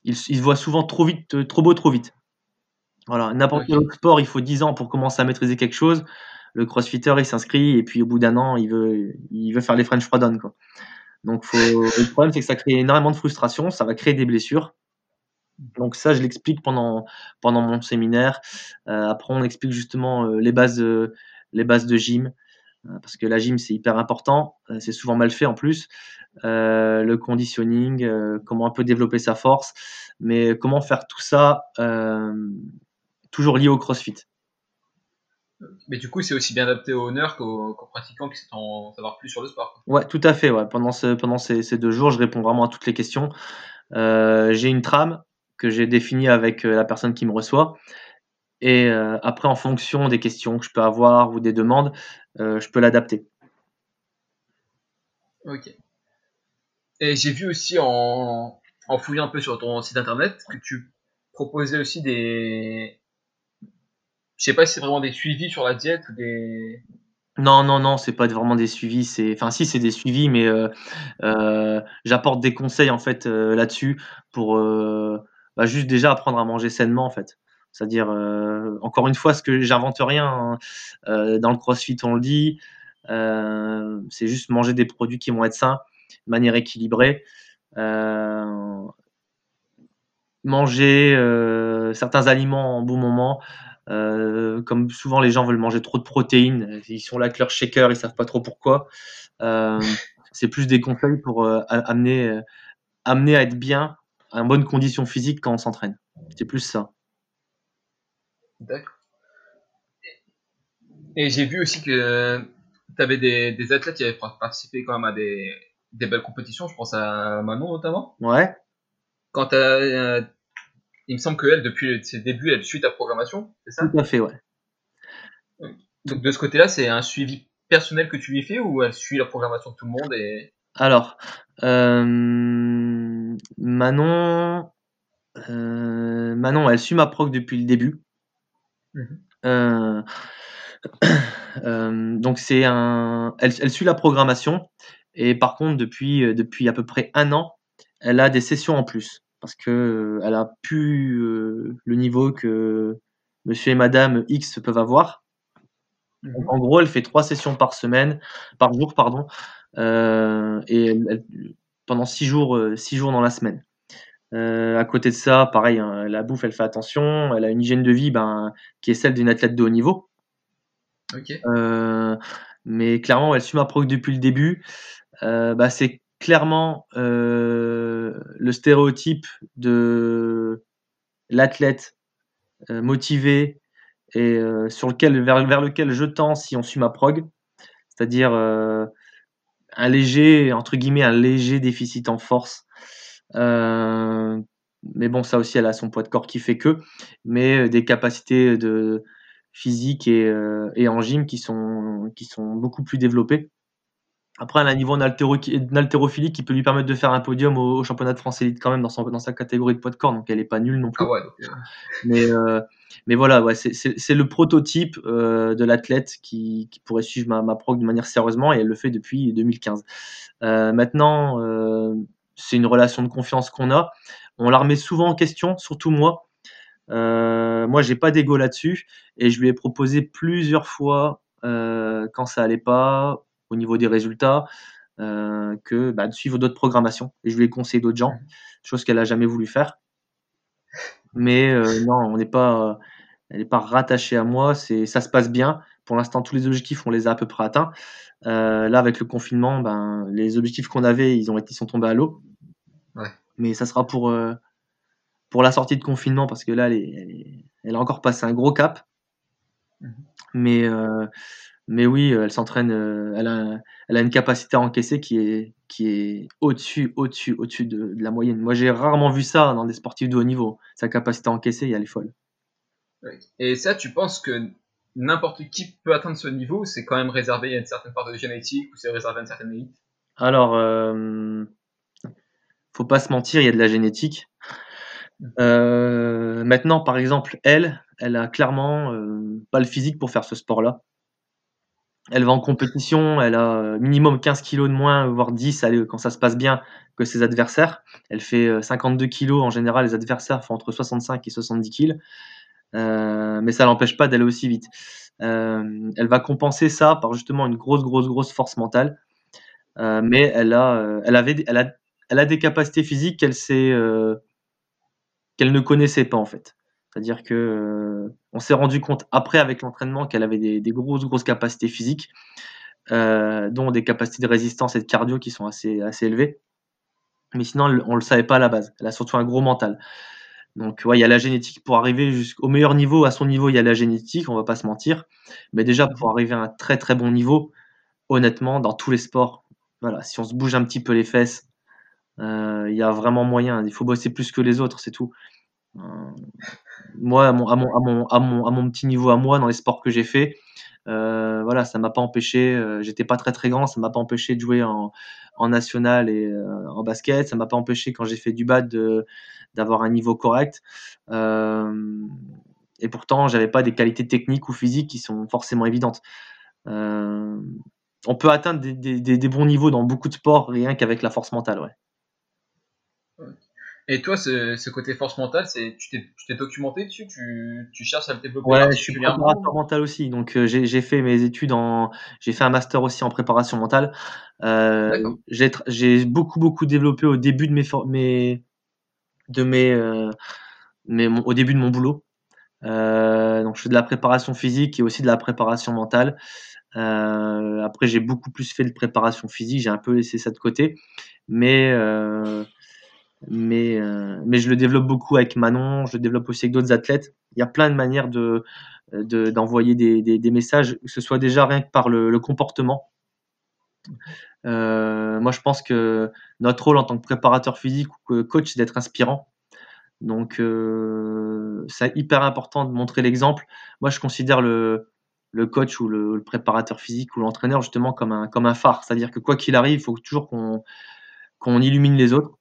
ils, ils voient souvent trop vite, trop beau, trop vite. Voilà, n'importe quel autre sport, il faut 10 ans pour commencer à maîtriser quelque chose. Le crossfitter, il s'inscrit et puis au bout d'un an, il veut, il veut faire les French Frodon. Quoi. Donc, faut... le problème, c'est que ça crée énormément de frustration, ça va créer des blessures. Donc ça, je l'explique pendant, pendant mon séminaire. Euh, après, on explique justement euh, les, bases, les bases de gym, euh, parce que la gym, c'est hyper important. c'est souvent mal fait en plus. le conditioning, comment un peu développer sa force, mais comment faire tout ça toujours lié au CrossFit. Mais du coup, c'est aussi bien adapté aux honneurs qu'aux pratiquants qui souhaitent en savoir plus sur le sport. Ouais, tout à fait. Ouais. Pendant, ce, pendant ces, ces, deux jours, je réponds vraiment à toutes les questions. Euh, j'ai une trame que j'ai définie avec euh, la personne qui me reçoit. Et euh, après, en fonction des questions que je peux avoir ou des demandes, je peux l'adapter. Ok. Et j'ai vu aussi en, en fouillant un peu sur ton site internet que tu proposais aussi des, je sais pas si c'est vraiment des suivis sur la diète ou des. Non, non, non, c'est pas vraiment des suivis. C'est, enfin, si, c'est des suivis, mais euh, euh, j'apporte des conseils en fait euh, là-dessus pour bah, juste déjà apprendre à manger sainement en fait. C'est-à-dire, encore une fois, ce que j'invente rien hein, dans le CrossFit, on le dit. c'est juste manger des produits qui vont être sains, de manière équilibrée. manger certains aliments en bon moment. Euh, comme souvent les gens veulent manger trop de protéines, ils sont là avec leur shaker, ils savent pas trop pourquoi. Euh, c'est plus des conseils pour euh, amener, amener à être bien, en bonne condition physique quand on s'entraîne. C'est plus ça. D'accord. Et j'ai vu aussi que tu avais des, athlètes qui avaient participé quand même à des, des belles compétitions. Je pense à Manon notamment. Ouais. Quand as il me semble qu'elle, depuis ses débuts, elle suit ta programmation, c'est ça? Tout à fait, ouais. Donc de ce côté-là, c'est un suivi personnel que tu lui fais ou elle suit la programmation de tout le monde et... Alors, euh, Manon, euh, Manon, elle suit ma prog depuis le début. Mhm. (coughs) Euh, donc c'est un, elle, elle, suit la programmation et par contre depuis depuis à peu près un an, elle a des sessions en plus parce que euh, elle a plus euh, le niveau que monsieur et madame X peuvent avoir. Mmh en gros, elle fait trois sessions par semaine, par jour, pardon, euh, et pendant six jours, six jours dans la semaine. à côté de ça, pareil, hein, la bouffe, elle fait attention. Elle a une hygiène de vie ben, qui est celle d'une athlète de haut niveau. mais clairement, elle suit ma prog depuis le début. Bah, c'est clairement euh, le stéréotype de l'athlète euh, motivé et euh, sur lequel, vers, vers, lequel je tends si on suit ma prog, c'est-à-dire un léger, entre guillemets, un léger déficit en force. mais bon, ça aussi, elle a son poids de corps qui fait que, mais des capacités de physique et, et en gym qui sont, qui sont beaucoup plus développées. Après, elle a un niveau d'haltérophilie qui peut lui permettre de faire un podium au, championnat de France élite quand même dans, son, dans sa catégorie de poids de corps, donc elle n'est pas nulle non plus. Ah ouais, mais, euh, mais voilà, ouais, c'est le prototype euh, de l'athlète qui, qui, pourrait suivre ma, ma prog de manière sérieusement et elle le fait depuis 2015. Euh, maintenant, euh, c'est une relation de confiance qu'on a. On la remet souvent en question, surtout moi. Moi, j'ai pas d'ego là-dessus et je lui ai proposé plusieurs fois quand ça allait pas au niveau des résultats que bah, de suivre d'autres programmations. Et je lui ai conseillé d'autres gens, chose qu'elle n'a jamais voulu faire. Mais euh, non, on n'est pas, elle n'est pas rattachée à moi. C'est, ça se passe bien. Pour l'instant, tous les objectifs, on les a à peu près atteints. Euh, là, avec le confinement, ben, les objectifs qu'on avait, ils ont été, sont tombés à l'eau. Mais ça sera pour pour la sortie de confinement parce que là, elle, elle, elle a encore passé un gros cap. Mhm. Mais, euh, mais oui, elle s'entraîne, euh, elle, a, elle a une capacité à encaisser qui est, qui est au-dessus, au-dessus, au-dessus de, la moyenne. Moi, j'ai rarement vu ça dans des sportifs de haut niveau. Sa capacité à encaisser, elle est folle. Et ça, tu penses que n'importe qui peut atteindre ce niveau C'est quand même réservé à une certaine part de génétique ou c'est réservé à une certaine élite? Alors, euh, faut pas se mentir, il y a de la génétique. Euh, maintenant, par exemple, elle, elle a clairement euh, pas le physique pour faire ce sport-là. Elle va en compétition, elle a minimum 15 kilos de moins, voire 10 quand ça se passe bien que ses adversaires. Elle fait 52 euh, kilos en général, les adversaires font entre 65 et 70 kilos. mais ça l'empêche pas d'aller aussi vite. elle va compenser ça par justement une grosse, grosse, grosse force mentale. mais elle a, elle avait, elle a, elle a des capacités physiques qu'elle qu'elle ne connaissait pas en fait. C'est-à-dire que euh, on s'est rendu compte après avec l'entraînement qu'elle avait des, grosses grosses capacités physiques, euh, dont des capacités de résistance et de cardio qui sont assez assez élevées. Mais sinon, on le savait pas à la base. Elle a surtout un gros mental. Donc, ouais, il y a la génétique pour arriver jusqu'au meilleur niveau. À son niveau, il y a la génétique, on va pas se mentir. Mais déjà, pour arriver à un très très bon niveau, honnêtement, dans tous les sports, voilà, si on se bouge un petit peu les fesses, euh, il y a vraiment moyen. Il faut bosser plus que les autres, c'est tout. Euh, moi, à mon, petit niveau, à moi, dans les sports que j'ai fait, euh, voilà, ça m'a pas empêché. J'étais pas très très grand, ça m'a pas empêché de jouer en, national et en basket. Ça m'a pas empêché quand j'ai fait du bad d'avoir un niveau correct. et pourtant, j'avais pas des qualités techniques ou physiques qui sont forcément évidentes. on peut atteindre des, bons niveaux dans beaucoup de sports rien qu'avec la force mentale, ouais. Et toi, ce, côté force mentale, c'est tu t'es documenté dessus, tu, tu, cherches à le développer. Ouais, je suis préparateur mental aussi, donc euh, j'ai fait mes études en, j'ai fait un master aussi en préparation mentale. Euh, j'ai beaucoup beaucoup développé au début de mes, mes de mes, euh, mes au début de mon boulot. Euh, donc je fais de la préparation physique et aussi de la préparation mentale. après, j'ai beaucoup plus fait de préparation physique, j'ai un peu laissé ça de côté, mais mais, euh, mais je le développe beaucoup avec Manon, je le développe aussi avec d'autres athlètes. Il y a plein de manières de, d'envoyer des, messages, que ce soit déjà rien que par le, comportement. Euh, moi, je pense que notre rôle en tant que préparateur physique ou coach, c'est d'être inspirant. Donc, euh, c'est hyper important de montrer l'exemple. Moi, je considère le, coach ou le, préparateur physique ou l'entraîneur justement comme un, comme un phare. C'est-à-dire que quoi qu'il arrive, il faut toujours qu'on illumine les autres.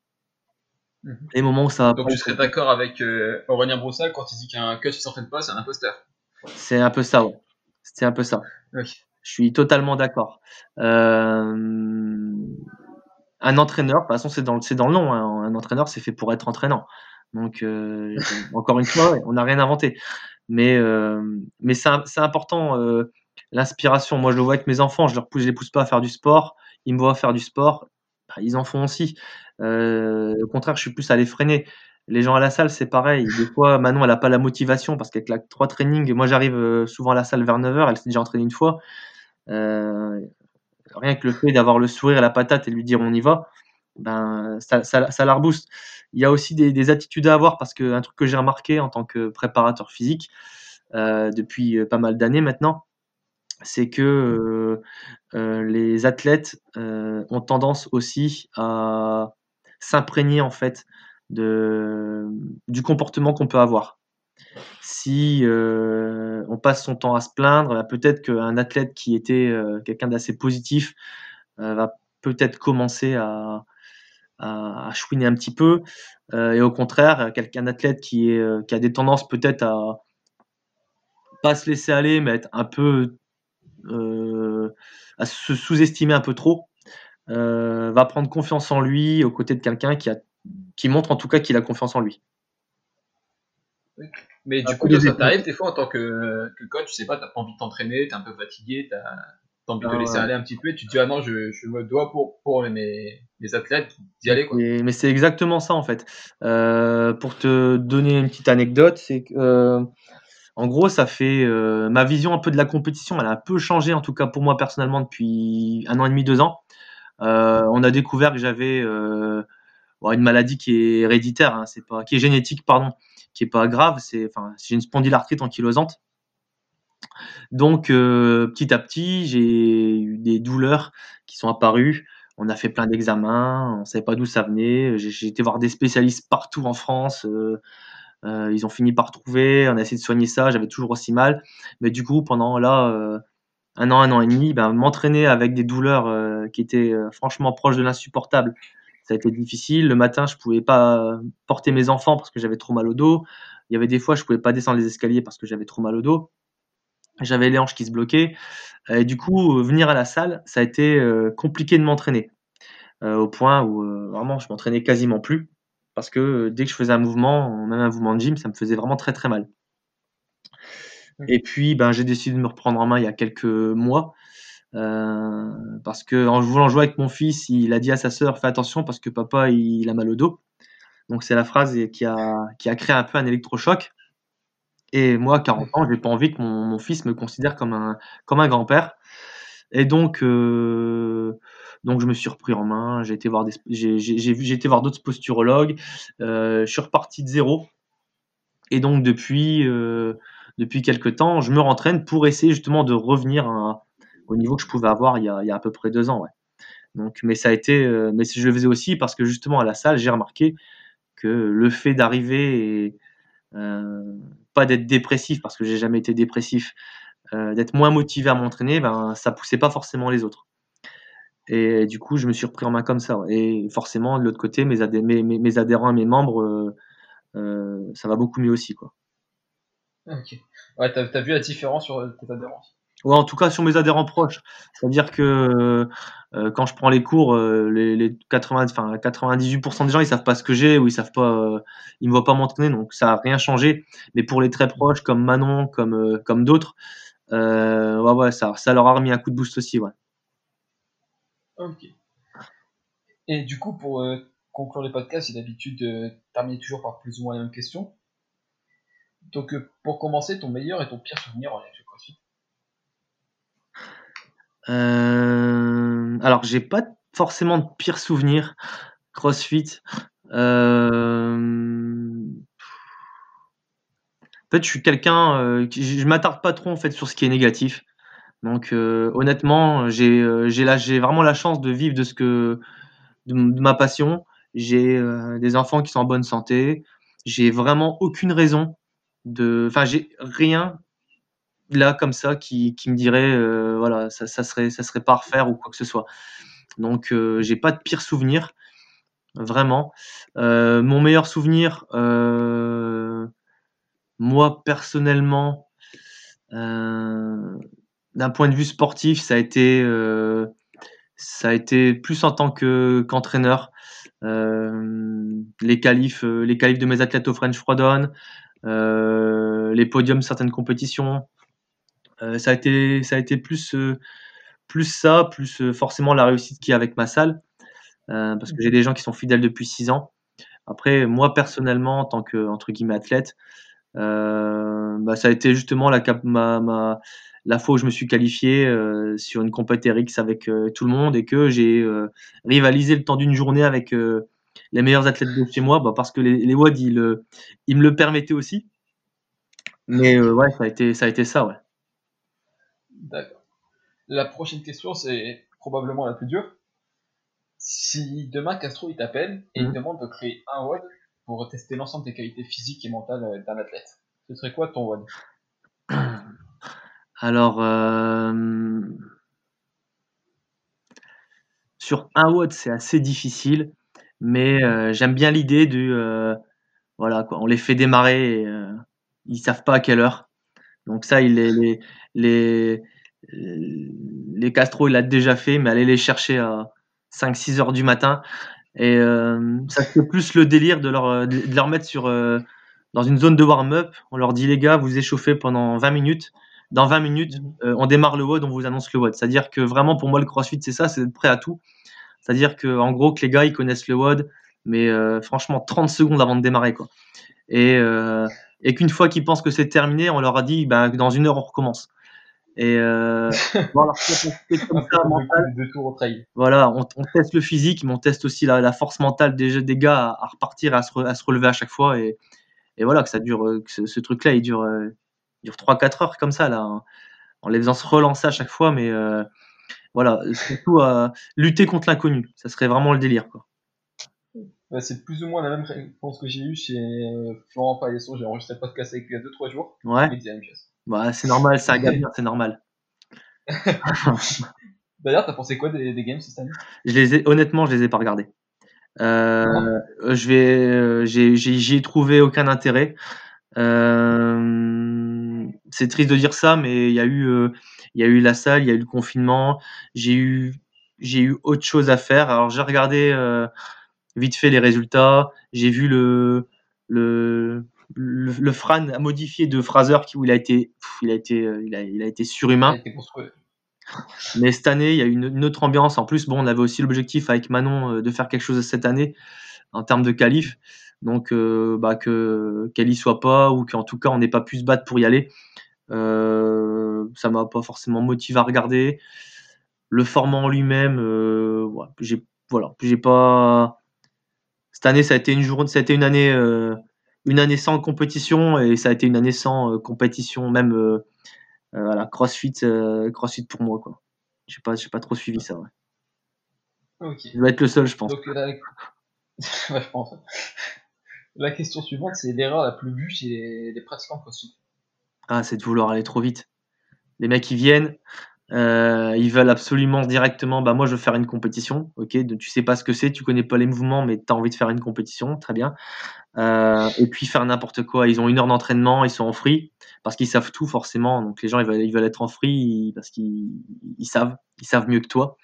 Mhm. Les moments où ça Donc tu serais d'accord avec euh, Aurélien Broussal quand il dit qu'un coach qui s'entraîne pas, c'est un imposteur. C'est un peu ça, ouais. C'est un peu ça. Je suis totalement d'accord. Euh, un entraîneur, de toute façon, c'est dans, dans le nom. Hein. Un entraîneur, c'est fait pour être entraînant. Donc, euh, (laughs) encore une fois, on n'a rien inventé. Mais, mais c'est important, l'inspiration. Moi, je le vois avec mes enfants, je ne les pousse pas à faire du sport. Ils me voient faire du sport, bah, ils en font aussi. Euh, au contraire, je suis plus à les freiner. Les gens à la salle, c'est pareil. Des fois, Manon, elle n'a pas la motivation parce qu'avec la trois trainings, moi j'arrive euh, souvent à la salle vers 9h, elle s'est déjà entraînée une fois. Euh, rien que le fait d'avoir le sourire et la patate et lui dire on y va, ben, ça, ça, la rebooste. Il y a aussi des, attitudes à avoir parce qu'un truc que j'ai remarqué en tant que préparateur physique depuis pas mal d'années maintenant, c'est que les athlètes ont tendance aussi à s'imprégner en fait de, du comportement qu'on peut avoir. Si euh, on passe son temps à se plaindre, bah, peut-être qu'un athlète qui était euh, quelqu'un d'assez positif euh, va peut-être commencer à, à, chouiner un petit peu. et au contraire, quelqu'un d'athlète qui, qui a des tendances peut-être à pas se laisser aller, mais être un peu à se sous-estimer un peu trop, euh, va prendre confiance en lui aux côtés de quelqu'un qui, a, qui montre en tout cas qu'il a confiance en lui. Mais du coup, ça t'arrive des fois en tant que, coach, tu sais pas, t'as pas envie de t'entraîner, t'es un peu fatigué, t'as as envie de te ah laisser aller un petit peu et tu te dis ah non, je, je me dois pour, pour mes, mes athlètes d'y aller. Quoi. mais c'est exactement ça en fait. Euh, pour te donner une petite anecdote, c'est que euh, en gros, ça fait ma vision un peu de la compétition, elle a un peu changé en tout cas pour moi personnellement depuis un an et demi, deux ans. Euh, on a découvert que j'avais euh, une maladie qui est héréditaire, hein, c'est pas, qui est génétique, pardon, qui est pas grave. C'est, enfin, j'ai une spondylarthrite ankylosante. Donc, petit à petit, j'ai eu des douleurs qui sont apparues. On a fait plein d'examens, on ne savait pas d'où ça venait. J'ai été voir des spécialistes partout en France. ils ont fini par trouver. On a essayé de soigner ça. J'avais toujours aussi mal. Mais du coup, pendant là, un an, un an et demi, ben, m'entraîner avec des douleurs qui étaient franchement proches de l'insupportable, ça a été difficile. Le matin, je pouvais pas porter mes enfants parce que j'avais trop mal au dos. Il y avait des fois, je pouvais pas descendre les escaliers parce que j'avais trop mal au dos. J'avais les hanches qui se bloquaient. Et du coup, venir à la salle, ça a été compliqué de m'entraîner. au point où vraiment, je m'entraînais quasiment plus. Parce que dès que je faisais un mouvement, même un mouvement de gym, ça me faisait vraiment très très mal. Et puis, ben, j'ai décidé de me reprendre en main il y a quelques mois. parce que en voulant jouer avec mon fils, il a dit à sa sœur Fais attention parce que papa il, a mal au dos. Donc c'est la phrase qui a, qui a créé un peu un électrochoc. Et moi, à 40 ans, j'ai pas envie que mon, fils me considère comme un, comme un grand-père. Et donc, euh, donc, je me suis repris en main. J'ai été voir j'ai, été voir d'autres posturologues. Euh, je suis reparti de zéro. Et donc, depuis, euh, depuis quelques temps, je me rentraîne pour essayer justement de revenir au niveau que je pouvais avoir il y a, à peu près deux ans. Donc, mais ça a été, mais je le faisais aussi parce que justement à la salle, j'ai remarqué que le fait d'arriver et pas d'être dépressif parce que j'ai jamais été dépressif, euh, d'être moins motivé à m'entraîner, ben ça poussait pas forcément les autres. Et du coup, je me suis repris en main comme ça. Et forcément, de l'autre côté, mes, adhérents et mes membres, euh, euh, ça va beaucoup mieux aussi. Quoi. Ok. Ouais, t'as as vu la différence sur tes adhérents Ouais, en tout cas sur mes adhérents proches. C'est-à-dire que euh, quand je prends les cours, euh, les, les 80, enfin 98% des gens ils savent pas ce que j'ai ou ils savent pas, euh, ils me voient pas m'entraîner, donc ça a rien changé. Mais pour les très proches comme Manon, comme comme d'autres, ouais, ouais, ça, ça leur a remis un coup de boost aussi, ouais. Ok. Et du coup, pour conclure les podcasts, j'ai l'habitude de terminer toujours par plus ou moins la même question. Donc, pour commencer, ton meilleur et ton pire souvenir en CrossFit euh, alors, j'ai pas forcément de pire souvenir. CrossFit. Euh, en fait, je suis quelqu'un, euh, je m'attarde pas trop en fait sur ce qui est négatif. Donc, honnêtement, j'ai j'ai vraiment la chance de vivre de ce que de, ma passion. J'ai des enfants qui sont en bonne santé. J'ai vraiment aucune raison de, enfin, j'ai rien là comme ça qui, me dirait euh, voilà ça, ça, serait ça serait pas à refaire ou quoi que ce soit. Donc euh, j'ai pas de pire souvenir vraiment. Euh, mon meilleur souvenir moi personnellement d'un point de vue sportif ça a été ça a été plus en tant que qu'entraîneur. Les qualifs les qualifs de mes athlètes au French Frodon les podiums certaines compétitions euh, ça a été, ça a été plus, euh, plus ça, plus euh, forcément la réussite qu'il y a avec ma salle, parce que j'ai des gens qui sont fidèles depuis six ans. Après, moi personnellement, en tant que entre guillemets athlète, bah, ça a été justement la, la fois où je me suis qualifié sur une compétition RX avec tout le monde et que j'ai rivalisé le temps d'une journée avec les meilleurs athlètes de chez moi, bah, parce que les, les WOD ils, ils, me le permettaient aussi. Mais ouais, ça a été ça, a été ça ouais. D'accord. La prochaine question, c'est probablement la plus dure. Si demain Castro il t'appelle et il te mhm. demande de créer un WOD pour tester l'ensemble des qualités physiques et mentales euh, d'un athlète, ce serait quoi ton WOD (clears throat) Alors, euh, sur un WOD, c'est assez difficile, mais euh, j'aime bien l'idée du. voilà, quoi, on les fait démarrer et ils savent pas à quelle heure. Donc ça, il les, les, les, Castro, il l'a déjà fait, mais aller les chercher à 5-6 heures du matin. Et euh, ça c'est plus le délire de leur, de leur mettre sur, euh, dans une zone de warm-up. On leur dit, les gars, vous échauffez pendant 20 minutes. Dans 20 minutes, euh, on démarre le WOD, on vous annonce le WOD. C'est-à-dire que vraiment, pour moi, le CrossFit, c'est ça, c'est d'être prêt à tout. C'est-à-dire que, en gros, que les gars, ils connaissent le WOD, mais franchement, 30 secondes avant de démarrer. Quoi. Et, et qu'une fois qu'ils pensent que c'est terminé, on leur a dit bah, dans une heure on recommence. Et euh, (laughs) voilà, on, on, teste le physique, mais on teste aussi la, la force mentale des, des gars à, repartir, à se, à se, relever à chaque fois. Et, et voilà, que ça dure, que ce, truc-là, il dure, euh, dure 3-4 heures comme ça, là, hein, en les faisant se relancer à chaque fois, mais voilà, surtout à lutter contre l'inconnu, ça serait vraiment le délire, quoi. c'est plus ou moins la même réponse que j'ai eue chez Florent Paillasson, j'ai enregistré le podcast avec lui il y a 2-3 jours. Ouais. Bah, c'est normal, c'est un gars c'est normal. (laughs) D'ailleurs, t'as pensé quoi des, games cette année? Je les ai, Honnêtement, je les ai pas regardés. Euh, je vais, euh, j'y ai trouvé aucun intérêt. Euh, c'est triste de dire ça, mais il y a eu, il y a eu la salle, il y a eu le confinement. J'ai eu, j'ai eu autre chose à faire. Alors j'ai regardé vite fait les résultats. J'ai vu le, le, le, Fran modifié de Fraser qui où il a été, il a été, il a, il a été surhumain. Il a été mais cette année, il y a une, une autre ambiance. En plus, bon, on avait aussi l'objectif avec Manon euh, de faire quelque chose cette année en termes de qualif. Donc, euh, bah, que qu'elle y soit pas ou qu'en tout cas on n'ait pas pu se battre pour y aller. Euh, ça m'a pas forcément motivé à regarder. Le format en lui-même, euh, j'ai voilà, j'ai pas. Cette année, ça a été une journée, ça a été une année, euh, une année sans compétition et ça a été une année sans compétition même euh, voilà, CrossFit, euh, CrossFit pour moi, quoi. J'ai pas, j'ai pas trop suivi ça, ouais. Je vais être le seul, je pense. (laughs) je pense. La question suivante, c'est l'erreur la plus vue chez les, pratiquants CrossFit. Ah, c'est de vouloir aller trop vite. Les mecs, ils viennent, euh, ils veulent absolument directement, bah moi je veux faire une compétition, ok, tu sais pas ce que c'est, tu connais pas les mouvements, mais tu as envie de faire une compétition, très bien. Euh, et puis faire n'importe quoi. Ils ont une heure d'entraînement, ils sont en free parce qu'ils savent tout forcément. Donc les gens ils veulent, ils veulent être en free parce qu'ils ils savent, ils savent mieux que toi.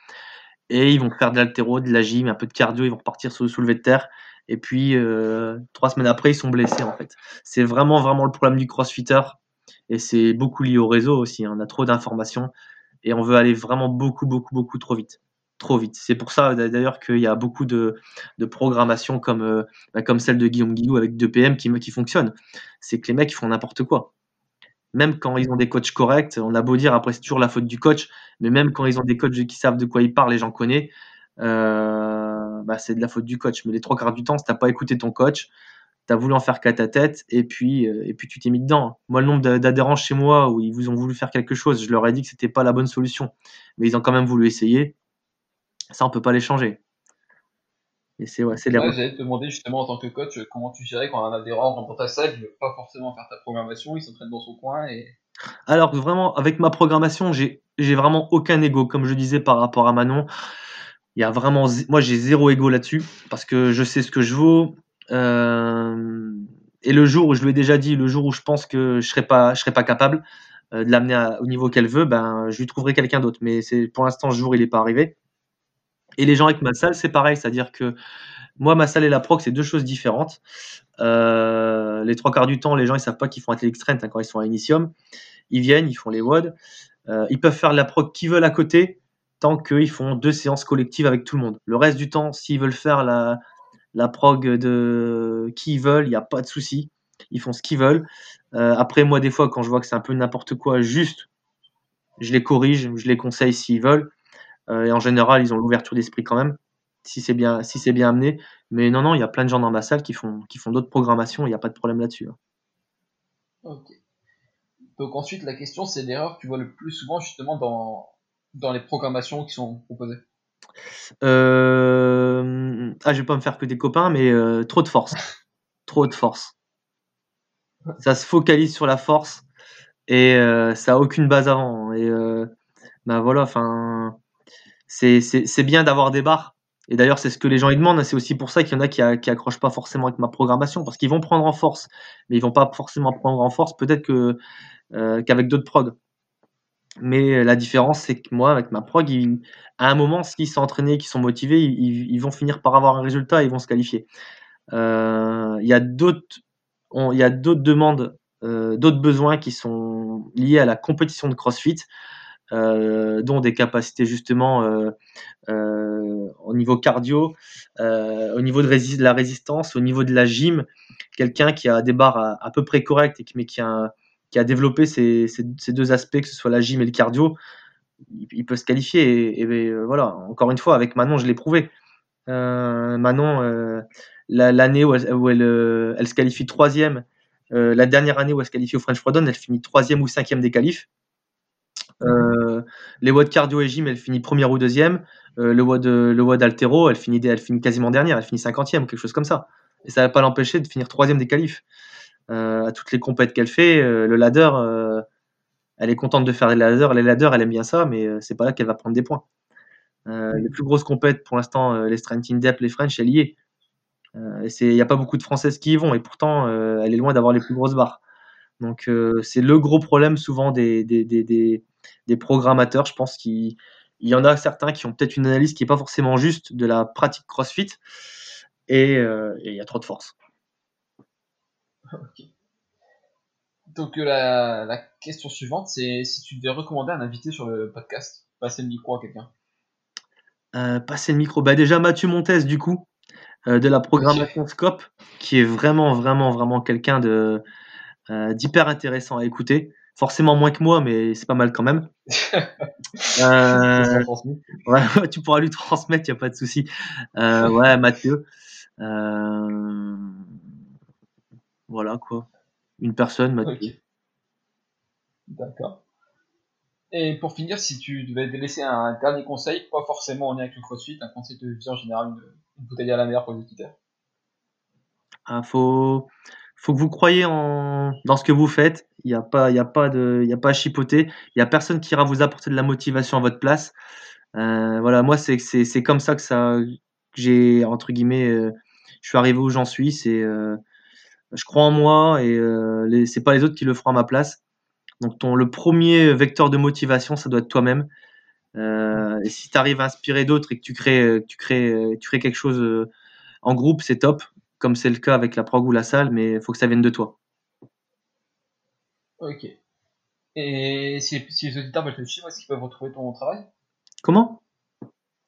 Et ils vont faire de l'altéro, de la gym, un peu de cardio, ils vont repartir sur le soulevé de terre. Et puis euh, trois semaines après, ils sont blessés en fait. C'est vraiment vraiment le problème du crossfitter. Et c'est beaucoup lié au réseau aussi. Hein. On a trop d'informations et on veut aller vraiment beaucoup beaucoup beaucoup trop vite trop vite. C'est pour ça d'ailleurs qu'il y a beaucoup de, de programmations comme, euh, bah, comme celle de Guillaume Guillou avec 2PM qui, qui fonctionne. C'est que les mecs font n'importe quoi. Même quand ils ont des coachs corrects, on a beau dire après c'est toujours la faute du coach, mais même quand ils ont des coachs qui savent de quoi ils parlent et j'en connais, euh, bah, c'est de la faute du coach. Mais les trois quarts du temps, si t'as pas écouté ton coach, tu as voulu en faire qu'à ta tête et puis, euh, et puis tu t'es mis dedans. Moi, le nombre d'adhérents chez moi où ils vous ont voulu faire quelque chose, je leur ai dit que c'était pas la bonne solution. Mais ils ont quand même voulu essayer. Ça, on peut pas les changer. Et c'est ouais, c'est les. J'allais te demander justement en tant que coach comment tu gérais quand un adhérent rentre dans ta salle, il veut pas forcément faire ta programmation, il s'entraîne dans son coin et. Alors vraiment, avec ma programmation, j'ai j'ai vraiment aucun ego, comme je disais par rapport à Manon. Il y a vraiment, moi j'ai zéro ego là-dessus parce que je sais ce que je vaux. Euh, et le jour où je lui ai déjà dit, le jour où je pense que je serais pas, je serais pas capable euh, de l'amener au niveau qu'elle veut, ben je lui trouverai quelqu'un d'autre. Mais c'est pour l'instant ce jour il est pas arrivé. Et les gens avec ma salle, c'est pareil, c'est-à-dire que moi, ma salle et la proc, c'est deux choses différentes. Euh, les trois quarts du temps, les gens, ils savent pas qu'ils font Athletic Strength hein, quand ils sont à Initium. Ils viennent, ils font les WOD. Ils peuvent faire la proc qu'ils veulent à côté, tant qu'ils font deux séances collectives avec tout le monde. Le reste du temps, s'ils veulent faire la, la prog de qui ils veulent, il n'y a pas de souci. Ils font ce qu'ils veulent. Euh, après, moi, des fois, quand je vois que c'est un peu n'importe quoi, juste, je les corrige, je les conseille s'ils veulent. Euh, et en général, ils ont l'ouverture d'esprit quand même, si c'est bien, si c'est bien amené. Mais non, non, il y a plein de gens dans ma salle qui font, qui font d'autres programmations, il n'y a pas de problème là-dessus. Hein. Ok. Donc ensuite, la question, c'est l'erreur que tu vois le plus souvent justement dans, dans les programmations qui sont proposées. Euh... Ah, je vais pas me faire que des copains, mais euh, trop de force. (laughs) trop de force. Ça se focalise sur la force et euh, ça a aucune base avant. Et ben voilà, enfin, c'est bien d'avoir des barres. Et d'ailleurs, c'est ce que les gens ils demandent. C'est aussi pour ça qu'il y en a qui, qui accrochent pas forcément avec ma programmation, parce qu'ils vont prendre en force, mais ils vont pas forcément prendre en force. Peut-être que euh, qu'avec d'autres prog. Mais la différence, c'est que moi, avec ma prog, à un moment, s'ils sont entraînés, qu'ils sont motivés, ils, vont finir par avoir un résultat et ils vont se qualifier. Euh, il y a d'autres, y a d'autres demandes, euh, d'autres besoins qui sont liés à la compétition de CrossFit. Euh, dont des capacités justement euh, euh, au niveau cardio, au niveau de, la résistance, au niveau de la gym, quelqu'un qui a des barres à, peu près correctes et qui, mais qui a, qui a développé ces, deux aspects, que ce soit la gym et le cardio, il, peut se qualifier. Et, voilà, encore une fois, avec Manon, je l'ai prouvé. Manon, l'année où, elle, se qualifie troisième la dernière année où elle se qualifie au French Frodon, elle finit troisième ou cinquième des qualifs. les WOD cardio et gym, elle finit première ou deuxième. le WOD, le WOD altéro, elle finit, quasiment dernière, elle finit cinquantième, quelque chose comme ça. Et ça va pas l'empêcher de finir troisième des qualifs. À toutes les compètes qu'elle fait, le ladder, elle est contente de faire les ladders. Les ladders, elle aime bien ça, mais c'est pas là qu'elle va prendre des points. les plus grosses compètes, pour l'instant, les strength in depth, les French, elle y est. Euh, il n'y a pas beaucoup de Françaises qui y vont et pourtant euh, elle est loin d'avoir les plus grosses barres. Donc euh, c'est le gros problème souvent des, des, des, des programmateurs. Je pense qu'il y en a certains qui ont peut-être une analyse qui n'est pas forcément juste de la pratique CrossFit et il y a trop de force. Donc la, la, question suivante, c'est si tu devais recommander un invité sur le podcast, passer le micro à quelqu'un. passer le micro, bah déjà Mathieu Montes du coup, euh, de la programmation Scope, qui est vraiment, vraiment, vraiment quelqu'un de euh, d'hyper intéressant à écouter. Forcément moins que moi, mais c'est pas mal quand même. (laughs) Euh, ouais, tu pourras lui (laughs) transmettre, il n'y a pas de souci. ouais, Mathieu. Voilà quoi. Une personne, Mathieu. D'accord. Et pour finir, si tu devais laisser un dernier conseil, pas forcément en lien avec le CrossFit, un conseil de vie en général, une, une bouteille à la mer pour les auditeurs Il ah, faut, faut que vous croyez en, dans ce que vous faites. Il n'y a, pas, il y a, pas de, il y a pas à chipoter. Il n'y a personne qui ira vous apporter de la motivation à votre place. Euh, voilà, moi, c'est, c'est, comme ça que ça, j'ai, entre guillemets, euh, je suis arrivé où j'en suis. C'est, euh, je crois en moi et ce c'est pas les autres qui le feront à ma place. Donc, ton, le premier vecteur de motivation, ça doit être toi-même. Euh, et si tu arrives à inspirer d'autres et que tu crées, euh, tu crées, euh, tu crées quelque chose en groupe, c'est top, comme c'est le cas avec la prog ou la salle, mais il faut que ça vienne de toi. Ok. Et si, si les auditeurs veulent te suivre, est-ce qu'ils peuvent retrouver ton travail? Comment?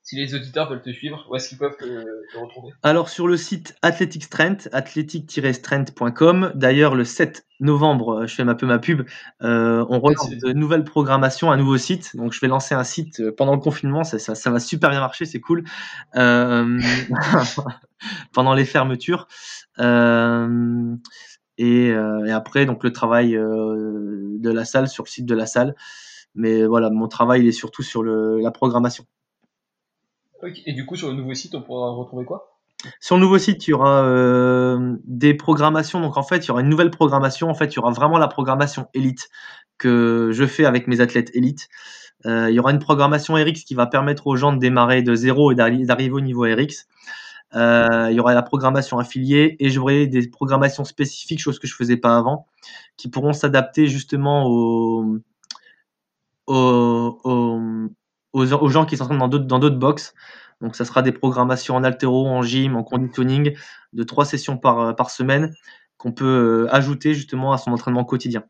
Si les auditeurs veulent te suivre, où est-ce qu'ils peuvent te, retrouver? Alors sur le site Athletic Strength, athletic-strength.com. D'ailleurs, le 7 novembre, je fais un peu ma pub, euh, on relance de nouvelles programmations, un nouveau site. Donc je vais lancer un site euh, pendant le confinement, ça, ça, va super bien marcher, c'est cool. Euh, (laughs) pendant les fermetures. Et, et, après, donc le travail de la salle sur le site de la salle. Mais voilà, mon travail il est surtout sur le, la programmation. Et du coup, sur le nouveau site, on pourra retrouver quoi? Sur le nouveau site, il y aura euh, des programmations. Donc en fait, il y aura une nouvelle programmation. En fait, il y aura vraiment la programmation élite que je fais avec mes athlètes élites. Euh, il y aura une programmation RX qui va permettre aux gens de démarrer de zéro et d'arriver au niveau RX. Euh, il y aura la programmation affiliée et j'aurai des programmations spécifiques, chose que je faisais pas avant, qui pourront s'adapter justement aux, aux, aux, gens qui s'entraînent dans d'autres, dans d'autres box. Donc, ça sera des programmations en altéro, en gym, en conditioning, de trois sessions par, euh, par semaine qu'on peut euh, ajouter justement à son entraînement quotidien.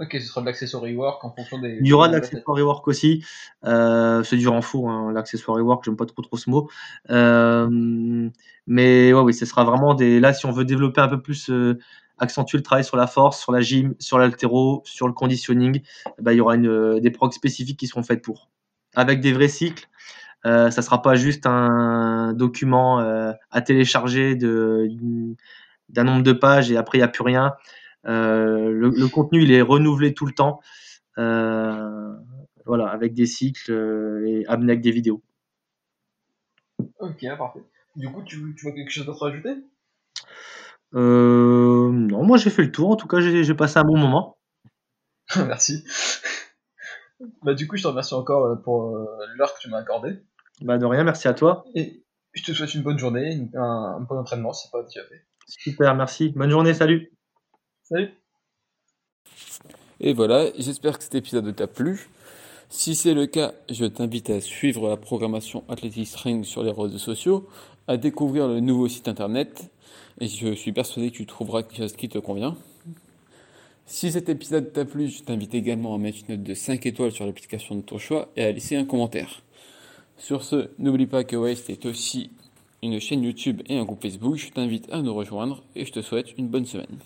Ok, ce sera de l'accessory work en fonction des. Il y aura de l'accessory work aussi. Euh, c'est dur en fou, hein, l'accessory work, j'aime pas trop trop ce mot. mais ouais, oui, ce sera vraiment des. Là, si on veut développer un peu plus, accentuer le travail sur la force, sur la gym, sur l'altéro, sur le conditioning, bah, il y aura une, des progs spécifiques qui seront faites pour avec des vrais cycles. Euh, ça sera pas juste un document euh, à télécharger d'un nombre de pages et après il n'y a plus rien. Euh, le, contenu il est renouvelé tout le temps, euh, voilà, avec des cycles et amené avec des vidéos. Ok, parfait. Du coup, tu, tu vois quelque chose d'autre à ajouter? Non, moi j'ai fait le tour. En tout cas, j'ai passé un bon moment. (laughs) Merci. Bah, du coup, je te remercie encore euh, pour euh, l'heure que tu m'as accordée. Bah, de rien, merci à toi. Et je te souhaite une bonne journée, un, bon entraînement, c'est pas déjà fait. Super, merci. Bonne journée, salut. Salut. Et voilà, j'espère que cet épisode t'a plu. Si c'est le cas, je t'invite à suivre la programmation Athletic String sur les réseaux sociaux, à découvrir le nouveau site internet, et je suis persuadé que tu trouveras quelque chose qui te convient. Si cet épisode t'a plu, je t'invite également à mettre une note de 5 étoiles sur l'application de ton choix et à laisser un commentaire. Sur ce, n'oublie pas que Waste est aussi une chaîne YouTube et un groupe Facebook. Je t'invite à nous rejoindre et je te souhaite une bonne semaine.